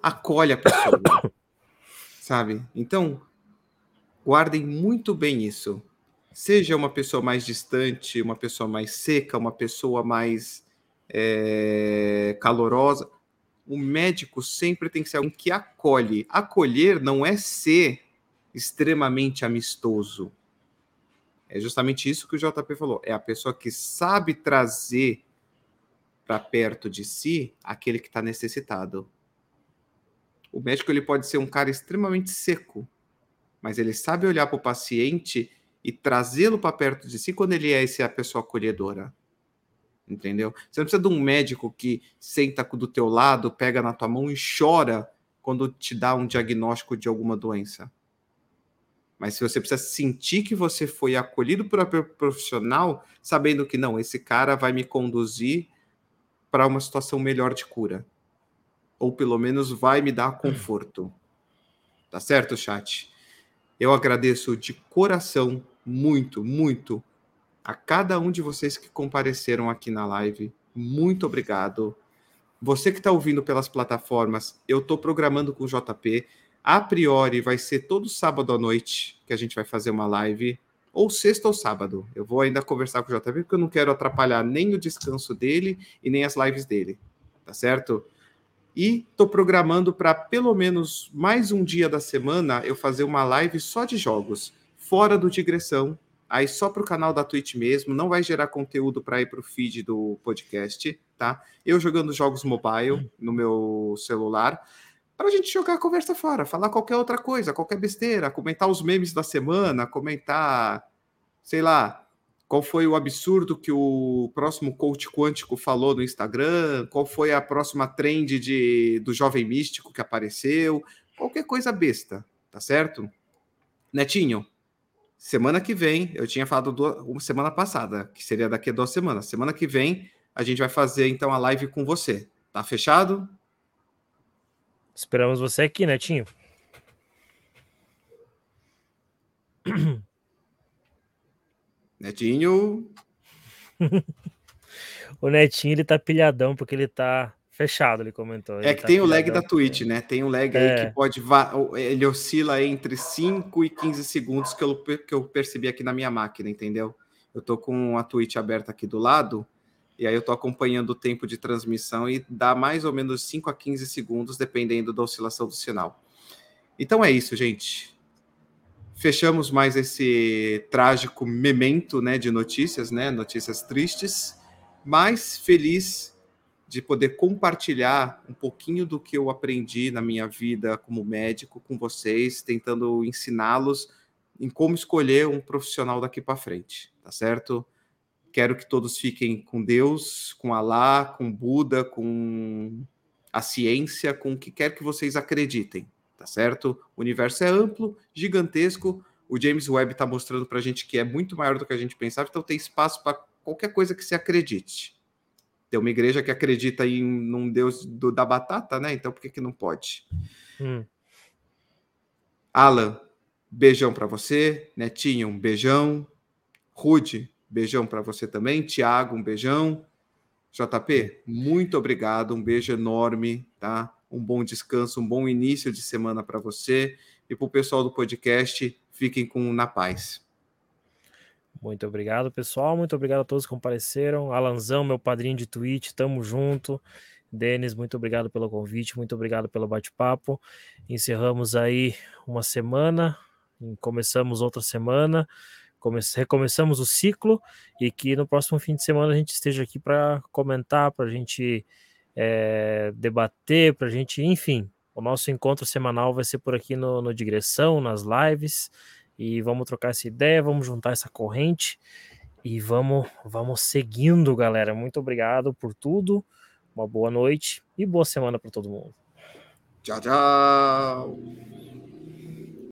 acolhe a pessoa. sabe? Então, guardem muito bem isso seja uma pessoa mais distante, uma pessoa mais seca, uma pessoa mais é, calorosa, o médico sempre tem que ser alguém que acolhe. Acolher não é ser extremamente amistoso. É justamente isso que o JP falou. É a pessoa que sabe trazer para perto de si aquele que está necessitado. O médico ele pode ser um cara extremamente seco, mas ele sabe olhar para o paciente e trazê-lo para perto de si quando ele é essa pessoa acolhedora. Entendeu? Você não precisa de um médico que senta do teu lado, pega na tua mão e chora quando te dá um diagnóstico de alguma doença. Mas se você precisa sentir que você foi acolhido por um profissional, sabendo que não, esse cara vai me conduzir para uma situação melhor de cura. Ou pelo menos vai me dar conforto. Tá certo, chat? Eu agradeço de coração muito, muito a cada um de vocês que compareceram aqui na live. Muito obrigado. Você que está ouvindo pelas plataformas, eu estou programando com o JP. A priori vai ser todo sábado à noite que a gente vai fazer uma live, ou sexta ou sábado. Eu vou ainda conversar com o JP porque eu não quero atrapalhar nem o descanso dele e nem as lives dele, tá certo? E estou programando para pelo menos mais um dia da semana eu fazer uma live só de jogos, fora do digressão, aí só para o canal da Twitch mesmo, não vai gerar conteúdo para ir para o feed do podcast, tá? Eu jogando jogos mobile no meu celular para a gente jogar a conversa fora, falar qualquer outra coisa, qualquer besteira, comentar os memes da semana, comentar, sei lá, qual foi o absurdo que o próximo coach quântico falou no Instagram, qual foi a próxima trend de, do jovem místico que apareceu, qualquer coisa besta, tá certo? Netinho, semana que vem, eu tinha falado do, uma semana passada, que seria daqui a duas semanas. Semana que vem a gente vai fazer então a live com você. Tá fechado? Esperamos você aqui, Netinho. Netinho. o Netinho ele tá pilhadão porque ele tá fechado, ele comentou. Ele é que tá tem o lag da Twitch, né? Tem um lag é. aí que pode. Ele oscila entre 5 e 15 segundos que eu, que eu percebi aqui na minha máquina, entendeu? Eu tô com a Twitch aberta aqui do lado e aí eu estou acompanhando o tempo de transmissão e dá mais ou menos 5 a 15 segundos, dependendo da oscilação do sinal. Então é isso, gente. Fechamos mais esse trágico memento né, de notícias, né, notícias tristes, mas feliz de poder compartilhar um pouquinho do que eu aprendi na minha vida como médico com vocês, tentando ensiná-los em como escolher um profissional daqui para frente, tá certo? Quero que todos fiquem com Deus, com Alá, com Buda, com a ciência, com o que quer que vocês acreditem, tá certo? O universo é amplo, gigantesco. O James Webb está mostrando para a gente que é muito maior do que a gente pensava, então tem espaço para qualquer coisa que se acredite. Tem uma igreja que acredita em um Deus do, da batata, né? Então por que, que não pode? Hum. Alan, beijão para você. Netinho, um beijão. Rude, Beijão para você também. Tiago, um beijão. JP, muito obrigado. Um beijo enorme, tá? Um bom descanso, um bom início de semana para você. E para o pessoal do podcast, fiquem com na paz. Muito obrigado, pessoal. Muito obrigado a todos que compareceram. Alanzão, meu padrinho de Twitch, tamo junto. Denis, muito obrigado pelo convite, muito obrigado pelo bate-papo. Encerramos aí uma semana, começamos outra semana recomeçamos o ciclo e que no próximo fim de semana a gente esteja aqui para comentar, para a gente é, debater, para a gente, enfim, o nosso encontro semanal vai ser por aqui no, no Digressão, nas lives, e vamos trocar essa ideia, vamos juntar essa corrente e vamos, vamos seguindo, galera. Muito obrigado por tudo, uma boa noite e boa semana para todo mundo. Tchau, tchau.